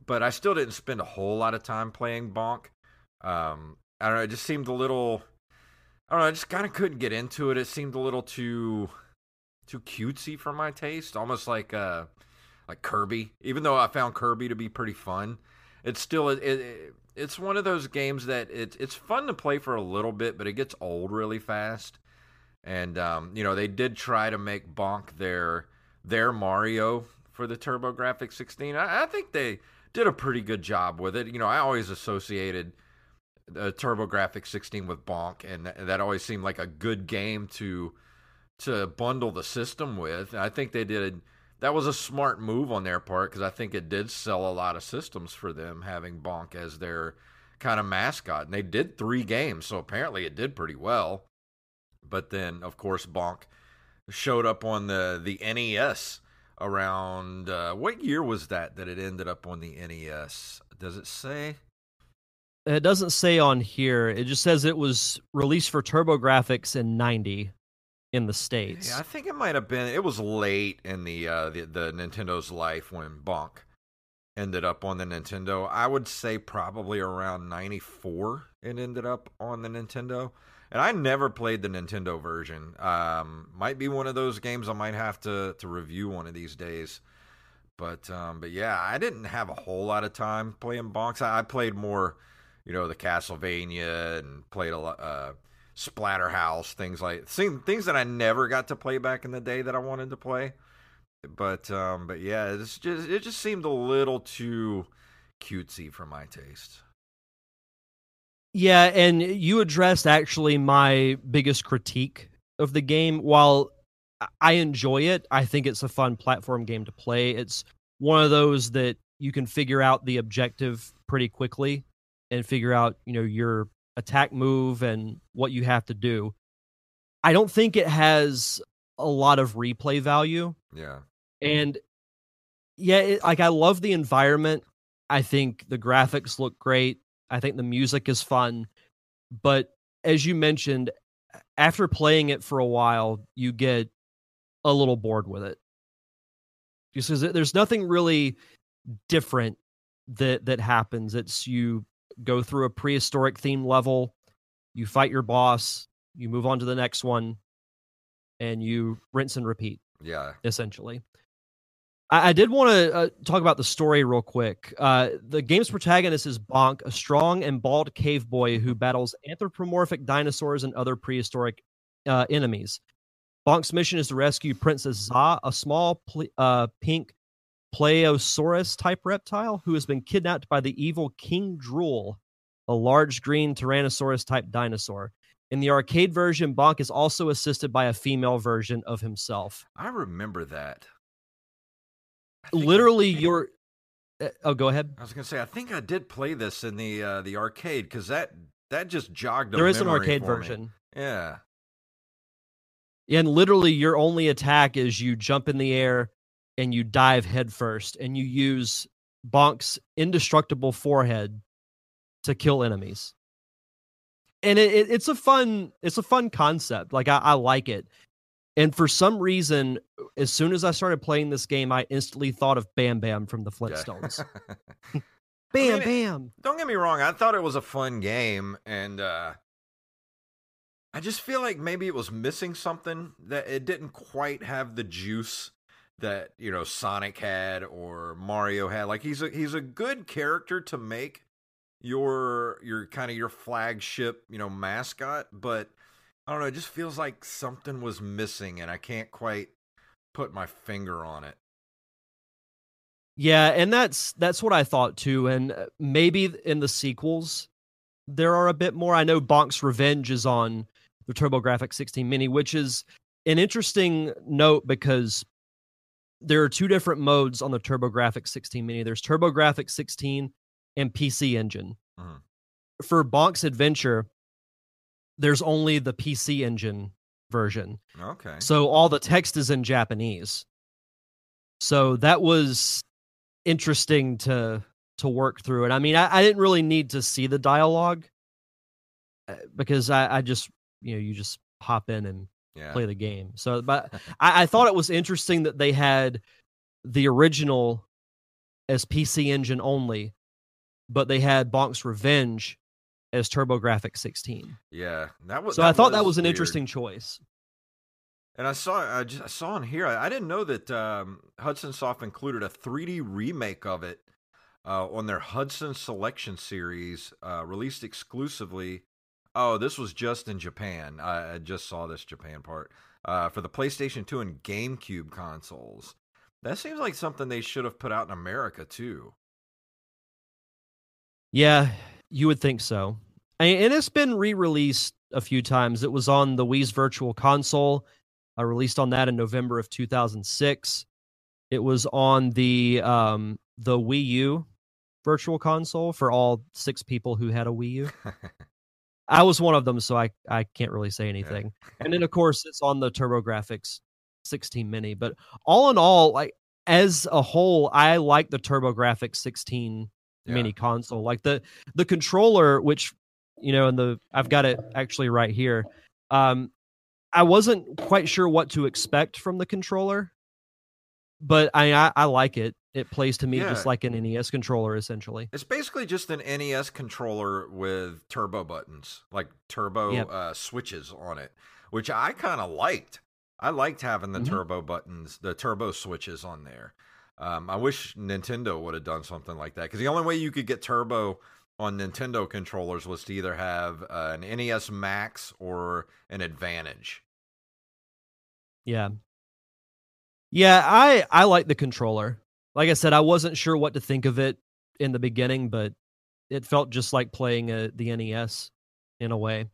but I still didn't spend a whole lot of time playing Bonk. Um, I don't know, it just seemed a little. I don't know, I just kind of couldn't get into it. It seemed a little too too cutesy for my taste, almost like uh like Kirby. Even though I found Kirby to be pretty fun, it's still it, it it's one of those games that it's it's fun to play for a little bit, but it gets old really fast. And um, you know, they did try to make Bonk their their Mario for the TurboGrafx 16. I, I think they did a pretty good job with it. You know, I always associated the TurboGrafx 16 with Bonk, and th- that always seemed like a good game to to bundle the system with. And I think they did that was a smart move on their part because I think it did sell a lot of systems for them having Bonk as their kind of mascot. And they did three games, so apparently it did pretty well. But then, of course, Bonk showed up on the the NES around uh, what year was that that it ended up on the NES? Does it say? It doesn't say on here. It just says it was released for TurboGrafx in '90 in the states. Yeah, I think it might have been. It was late in the uh, the, the Nintendo's life when Bonk ended up on the Nintendo. I would say probably around '94 it ended up on the Nintendo. And I never played the Nintendo version. Um, might be one of those games I might have to to review one of these days. But um, but yeah, I didn't have a whole lot of time playing Bonks. I, I played more, you know, the Castlevania and played a lot. Uh, Splatterhouse, things like things that I never got to play back in the day that I wanted to play. But um, but yeah, it's just it just seemed a little too cutesy for my taste. Yeah, and you addressed actually my biggest critique of the game. While I enjoy it, I think it's a fun platform game to play. It's one of those that you can figure out the objective pretty quickly and figure out, you know, your attack move and what you have to do. I don't think it has a lot of replay value. Yeah. And yeah, it, like I love the environment. I think the graphics look great. I think the music is fun. But as you mentioned, after playing it for a while, you get a little bored with it. Because there's nothing really different that that happens. It's you go through a prehistoric theme level, you fight your boss, you move on to the next one, and you rinse and repeat. Yeah. Essentially. I, I did want to uh, talk about the story real quick. Uh, the game's protagonist is Bonk, a strong and bald cave boy who battles anthropomorphic dinosaurs and other prehistoric uh, enemies. Bonk's mission is to rescue Princess Za, a small uh, pink Plesiosaurus type reptile who has been kidnapped by the evil King Drool, a large green Tyrannosaurus type dinosaur. In the arcade version, Bonk is also assisted by a female version of himself. I remember that. Literally, your uh, oh, go ahead. I was gonna say I think I did play this in the uh, the arcade because that that just jogged. There is an arcade for me. version. Yeah. And literally, your only attack is you jump in the air and you dive headfirst, and you use Bonk's indestructible forehead to kill enemies. And it, it, it's a fun, it's a fun concept. Like I, I like it. And for some reason, as soon as I started playing this game, I instantly thought of Bam Bam from the. Flintstones. I (laughs) (laughs) Bam mean, Bam. Don't get me wrong. I thought it was a fun game, and uh, I just feel like maybe it was missing something that it didn't quite have the juice that you know Sonic had or Mario had. Like he's a he's a good character to make your your kind of your flagship you know mascot, but I don't know. It just feels like something was missing, and I can't quite put my finger on it. Yeah, and that's that's what I thought too. And uh, maybe in the sequels there are a bit more. I know Bonk's Revenge is on the TurboGrafx 16 Mini, which is an interesting note because there are two different modes on the TurboGrafx 16 Mini. There's TurboGrafx 16 and PC Engine. Mhm. For Bonk's Adventure, there's only the PC Engine version. Okay. So all the text is in Japanese. So that was interesting to to work through. And I mean, I, I didn't really need to see the dialogue uh, because I, I just you know you just hop in and yeah. play the game. So, but (laughs) I, I thought it was interesting that they had the original as PC Engine only, but they had Bonk's Revenge as TurboGrafx 16. Yeah. That was. So I thought that was an weird. interesting choice. And I saw I, just, I saw in here. I, I didn't know that um, Hudson Soft included a 3D remake of it uh, on their Hudson Selection series, uh, released exclusively. Oh, this was just in Japan. I, I just saw this Japan part uh, for the PlayStation 2 and GameCube consoles. That seems like something they should have put out in America too. Yeah, you would think so. And and it's been re-released a few times. It was on the Wii's Virtual Console. I released on that in November of 2006. It was on the um the Wii U Virtual Console for all six people who had a Wii U. (laughs) I was one of them, so I I can't really say anything. and then of course it's on the TurboGrafx 16 Mini. But all in all, like as a whole, I like the TurboGrafx 16 Yeah. mini console. Like the the controller, which you know, and the I've got it actually right here. Um, I wasn't quite sure what to expect from the controller, but I I, I like it. It plays to me Yeah. just like an NES controller, essentially. It's basically just an NES controller with turbo buttons, like turbo Yep. uh, switches on it, which I kind of liked. I liked having the Mhm. turbo buttons, the turbo switches on there. Um, I wish Nintendo would have done something like that because the only way you could get turbo on Nintendo controllers was to either have uh, an NES Max or an Advantage. Yeah. Yeah, I I like the controller. Like I said, I wasn't sure what to think of it in the beginning, but it felt just like playing a, the NES in a way.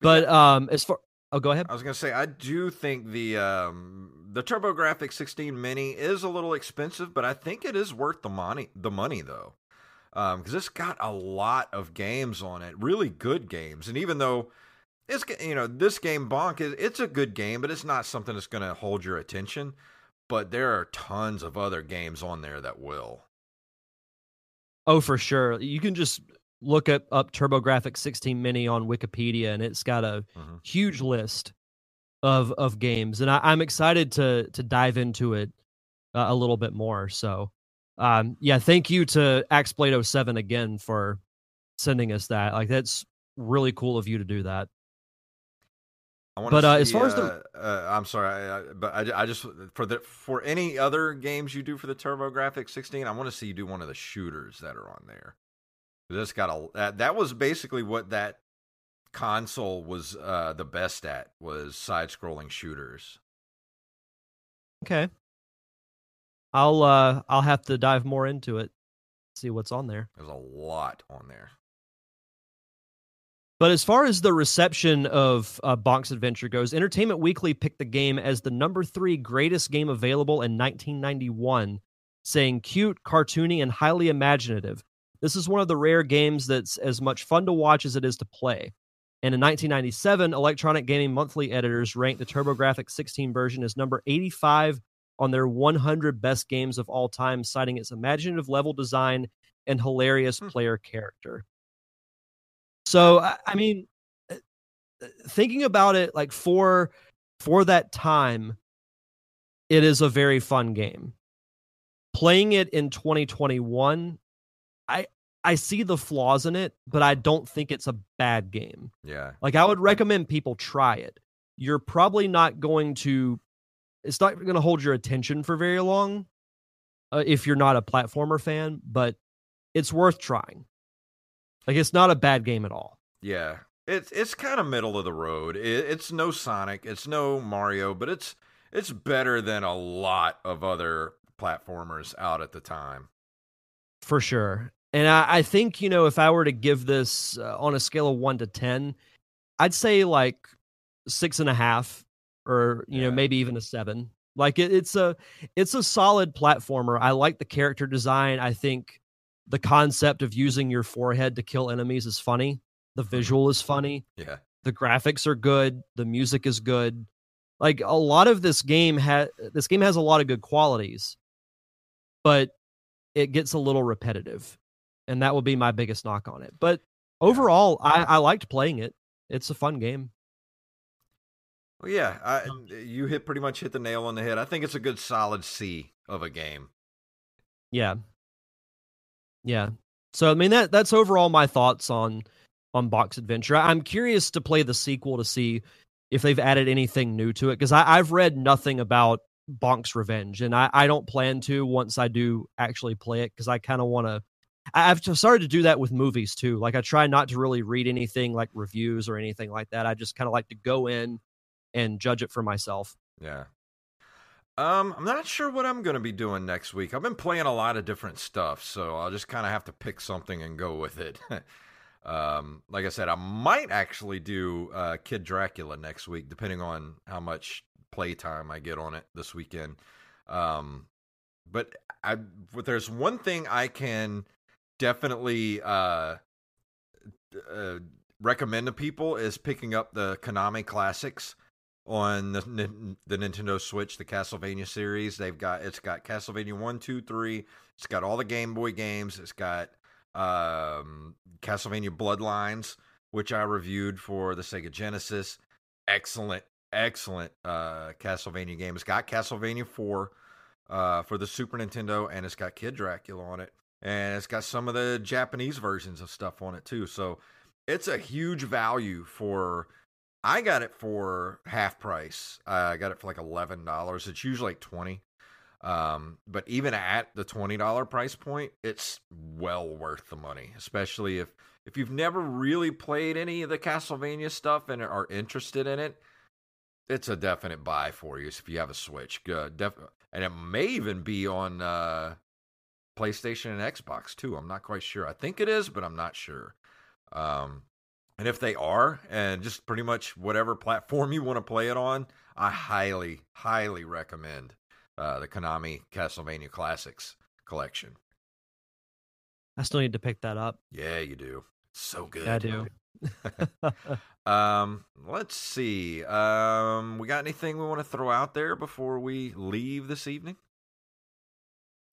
But um as far Oh, go ahead. I was gonna say I do think the um, the TurboGrafx 16 Mini is a little expensive, but I think it is worth the money. The money though, because it's got a lot of games on it, really good games. And even though it's you know this game Bonk is it's a good game, but it's not something that's gonna hold your attention. But there are tons of other games on there that will. Oh, for sure. You can just look up, up TurboGrafx 16 Mini on Wikipedia, and it's got a Mhm. huge list of of games, and I, I'm excited to to dive into it uh, a little bit more. So, um, yeah, thank you to Axblade 07 again for sending us that. Like, that's really cool of you to do that. I want But, to uh, as far as the- uh, uh, I'm sorry, I, I, but I, I just for the for any other games you do for the TurboGrafx 16, I want to see you do one of the shooters that are on there. This got a that, that was basically what that console was uh, the best at was side-scrolling shooters. Okay. I'll uh I'll have to dive more into it, see what's on there. There's a lot on there. But as far as the reception of uh, Bonk's Adventure goes, Entertainment Weekly picked the game as the number three greatest game available in 1991, saying cute, cartoony, and highly imaginative. This is one of the rare games that's as much fun to watch as it is to play. And in 1997, Electronic Gaming Monthly editors ranked the TurboGrafx 16 version as number 85 on their 100 best games of all time, citing its imaginative level design and hilarious Hmm. player character. So, I, I mean, uh, uh, thinking about it, like for for that time, it is a very fun game. Playing it in 2021, I see the flaws in it, but I don't think it's a bad game. Yeah. Like I would recommend people try it. You're probably not going to it's not going to hold your attention for very long uh, if you're not a platformer fan, but it's worth trying. Like it's not a bad game at all. Yeah, it's it's kind of middle of the road. It, it's no Sonic, it's no Mario, but it's it's better than a lot of other platformers out at the time. For sure. And I, I think, you know, if I were to give this uh, on a scale of one to 10, I'd say like six and a half or, you know, maybe even a seven. Like it, it's a, it's a solid platformer. I like the character design. I think the concept of using your forehead to kill enemies is funny. The visual is funny. Yeah, The graphics are good. The music is good. Like a lot of this game has, this game has a lot of good qualities, but it gets a little repetitive and that will be my biggest knock on it. But overall I, I liked playing it. It's a fun game. Well, yeah. I, uh, you hit pretty much hit the nail on the head. I think it's a good solid C of a game. yeah. Yeah. So i mean that that's overall my thoughts on on Bonk's Adventure. I- i'm curious to play the sequel to see if they've added anything new to it because i've read nothing about bonk's revenge and i, I don't plan to once i do actually play it because i kind of want to i've started to do that with movies too like i try not to really read anything like reviews or anything like that i just kind of like to go in and judge it for myself Yeah. Um, I'm not sure what I'm going to be doing next week. I've been playing a lot of different stuff, so I'll just kind of have to pick something and go with it. (laughs) um, like I said, I might actually do uh, Kid Dracula next week, depending on how much playtime I get on it this weekend. Um, but I, but there's one thing I can definitely uh, uh, recommend to people is picking up the Konami classics on the the Nintendo Switch, the Castlevania series. They've got it's got Castlevania one, two, three. It's got all the Game Boy games. It's got um, Castlevania Bloodlines, which I reviewed for the Sega Genesis. Excellent, excellent uh, Castlevania game. It's got Castlevania four uh, for the Super Nintendo, and it's got Kid Dracula on it, and it's got some of the Japanese versions of stuff on it too. So it's a huge value for. I got it for half price. Uh, I got it for like eleven dollars. It's usually like twenty. Um, but even at the twenty dollar price point, it's well worth the money, especially if if you've never really played any of the Castlevania stuff and are interested in it. It's a definite buy for you if you have a Switch. Good, def- and it may even be on uh, PlayStation and Xbox too. I'm not quite sure. I think it is, but I'm not sure. Um, and if they are, and just pretty much whatever platform you want to play it on, I highly, highly recommend uh, the Konami Castlevania Classics collection. i still need to pick that up Yeah, you do. So good. yeah i do (laughs) Um, let's see. Um, we got anything we want to throw out there before we leave this evening?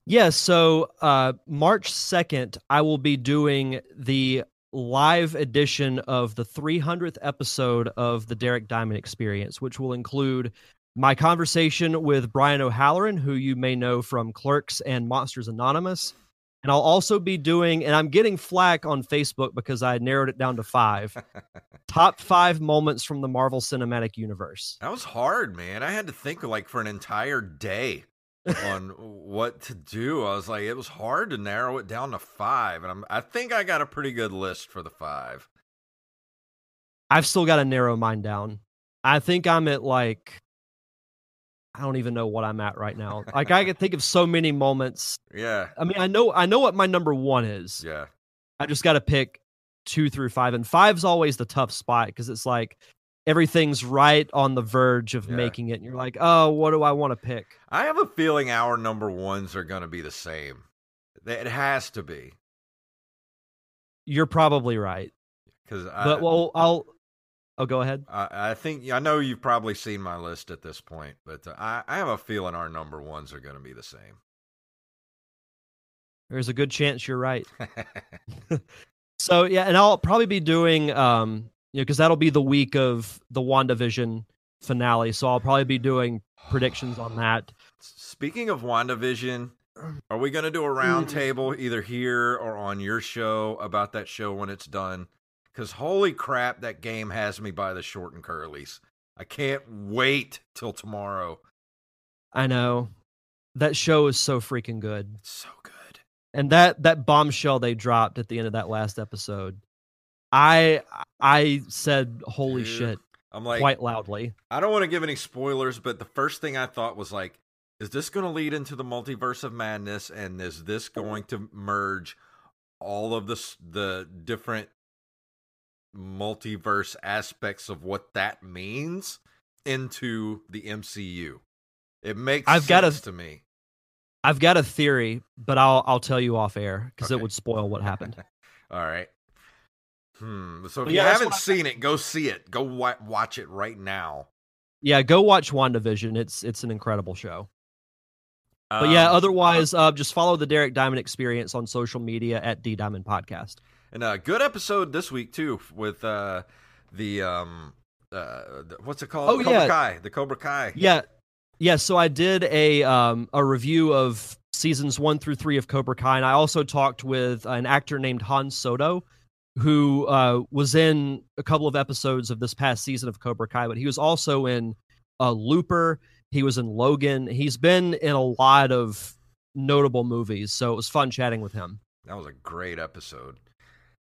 Yeah, so uh, March 2nd, I will be doing the live edition of the 300th episode of the Derek Diamond Experience, which will include my conversation with Brian O'Halloran, who you may know from Clerks and Monsters Anonymous. And I'll also be doing, and I'm getting flack on Facebook because I narrowed it down to five (laughs) top five moments from the Marvel Cinematic Universe. That was hard, man. I had to think like for an entire day on what to do. I was like, it was hard to narrow it down to five, and I'm, I think I got a pretty good list for the five. I've still got to narrow mine down. I think I'm at like I don't even know what I'm at right now. Like I can think of so many moments. (laughs) Yeah. I mean, I know I know what my number one is. Yeah. I just got to pick two through five, and five's always the tough spot because it's like everything's right on the verge of Yeah. making it, and you're like, oh, what do I want to pick? I have a feeling our number ones are going to be the same. It has to be You're probably right, because but well, I'll. Oh, go ahead. I, I think I know you've probably seen my list at this point, but uh, I, I have a feeling our number ones are going to be the same. There's a good chance you're right. (laughs) (laughs) So yeah, and I'll probably be doing um you know because that'll be the week of the WandaVision finale. So I'll probably be doing predictions on that. Speaking of WandaVision, are we going to do a roundtable (clears throat) either here or on your show about that show when it's done? Because holy crap, that game has me by the short and curlies. I can't wait till tomorrow. I know that show is so freaking good, It's so good. and that that bombshell they dropped at the end of that last episode, I I said holy Dude, shit I'm like, quite loudly. I don't want to give any spoilers, but the first thing I thought was like, is this going to lead into the multiverse of madness? And is this going to merge all of the the different multiverse aspects of what that means into the MCU? It makes I've got a- to me. I've got a theory, but I'll I'll tell you off air because it would spoil what happened. (laughs) All right. Hmm. So if But you yeah, haven't seen it, go see it. Go wa- watch it right now. yeah, go watch WandaVision. It's it's an incredible show. But yeah, Um, otherwise, uh, just follow the Derek Diamond Experience on social media at D Diamond Podcast. And a good episode this week too with uh the um uh the- what's it called? Oh, Cobra yeah. Kai. The Cobra Kai. Yeah, yeah. So I did a um a review of seasons one through three of Cobra Kai, and I also talked with an actor named Han Soto, who uh, was in a couple of episodes of this past season of Cobra Kai, but he was also in uh, Looper. He was in Logan. He's been in a lot of notable movies, so it was fun chatting with him. That was a great episode.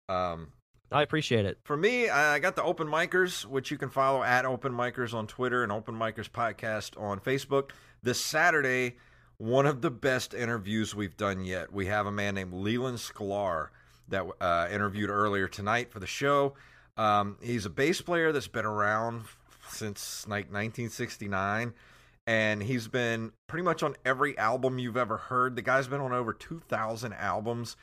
Um I appreciate it. for me, I got the Open Micers, which you can follow at Open Micers on Twitter and Open Micers Podcast on Facebook. This Saturday, one of the best interviews we've done yet. We have a man named Leland Sklar that uh, interviewed earlier tonight for the show. Um, he's a bass player that's been around since like 1969, and he's been pretty much on every album you've ever heard. The guy's been on over 2,000 albums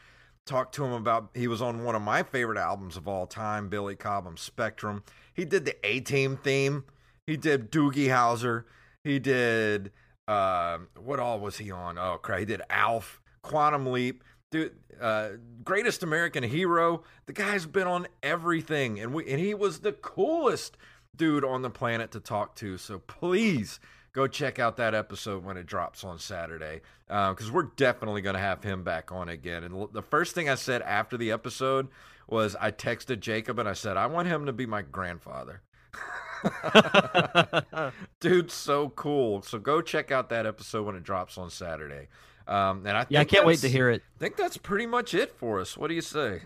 talked to him about he was on one of my favorite albums of all time, Billy Cobham's Spectrum. He did the A Team theme. He did Doogie Howser. He did uh, what all was he on? Oh crap! He did Alf, Quantum Leap, dude, uh, Greatest American Hero. The guy's been on everything, and we and he was the coolest dude on the planet to talk to. So please go check out that episode when it drops on Saturday because we're definitely going to have him back on again. And l- the first thing I said after the episode was I texted Jacob and I said, I want him to be my grandfather. (laughs) (laughs) Dude, so cool. So go check out that episode when it drops on Saturday. Um, and I Yeah, I can't wait to hear it. I think that's pretty much it for us. What do you say?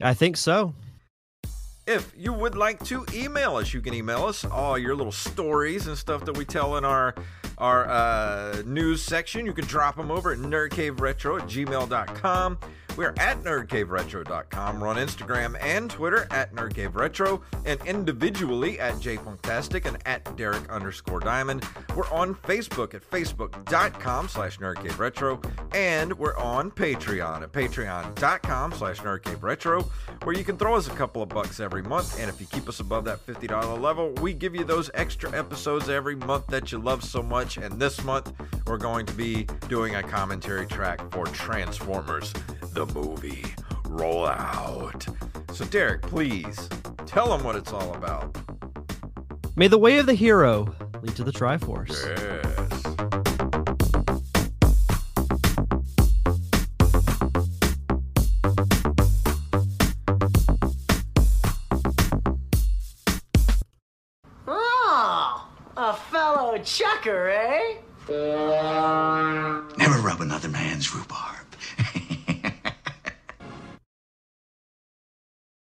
I think so. If you would like to email us, you can email us all your little stories and stuff that we tell in our our uh, news section. You can drop them over at nerdcaveretro at gmail.com. We're at nerdcaveretro.com. We're on Instagram and Twitter at nerdcaveretro and individually at jfunktastic and at Derek underscore diamond. We're on Facebook at facebook.com slash nerdcaveretro and we're on Patreon at patreon.com slash nerdcaveretro where you can throw us a couple of bucks every month. And if you keep us above that $50 level, we give you those extra episodes every month that you love so much. And this month, we're going to be doing a commentary track for Transformers, the movie. Roll out. So, Derek, please tell them what it's all about. May the way of the hero lead to the Triforce. Yes. Oh, a fellow chucker, eh? Never rub another man's rhubarb. (laughs)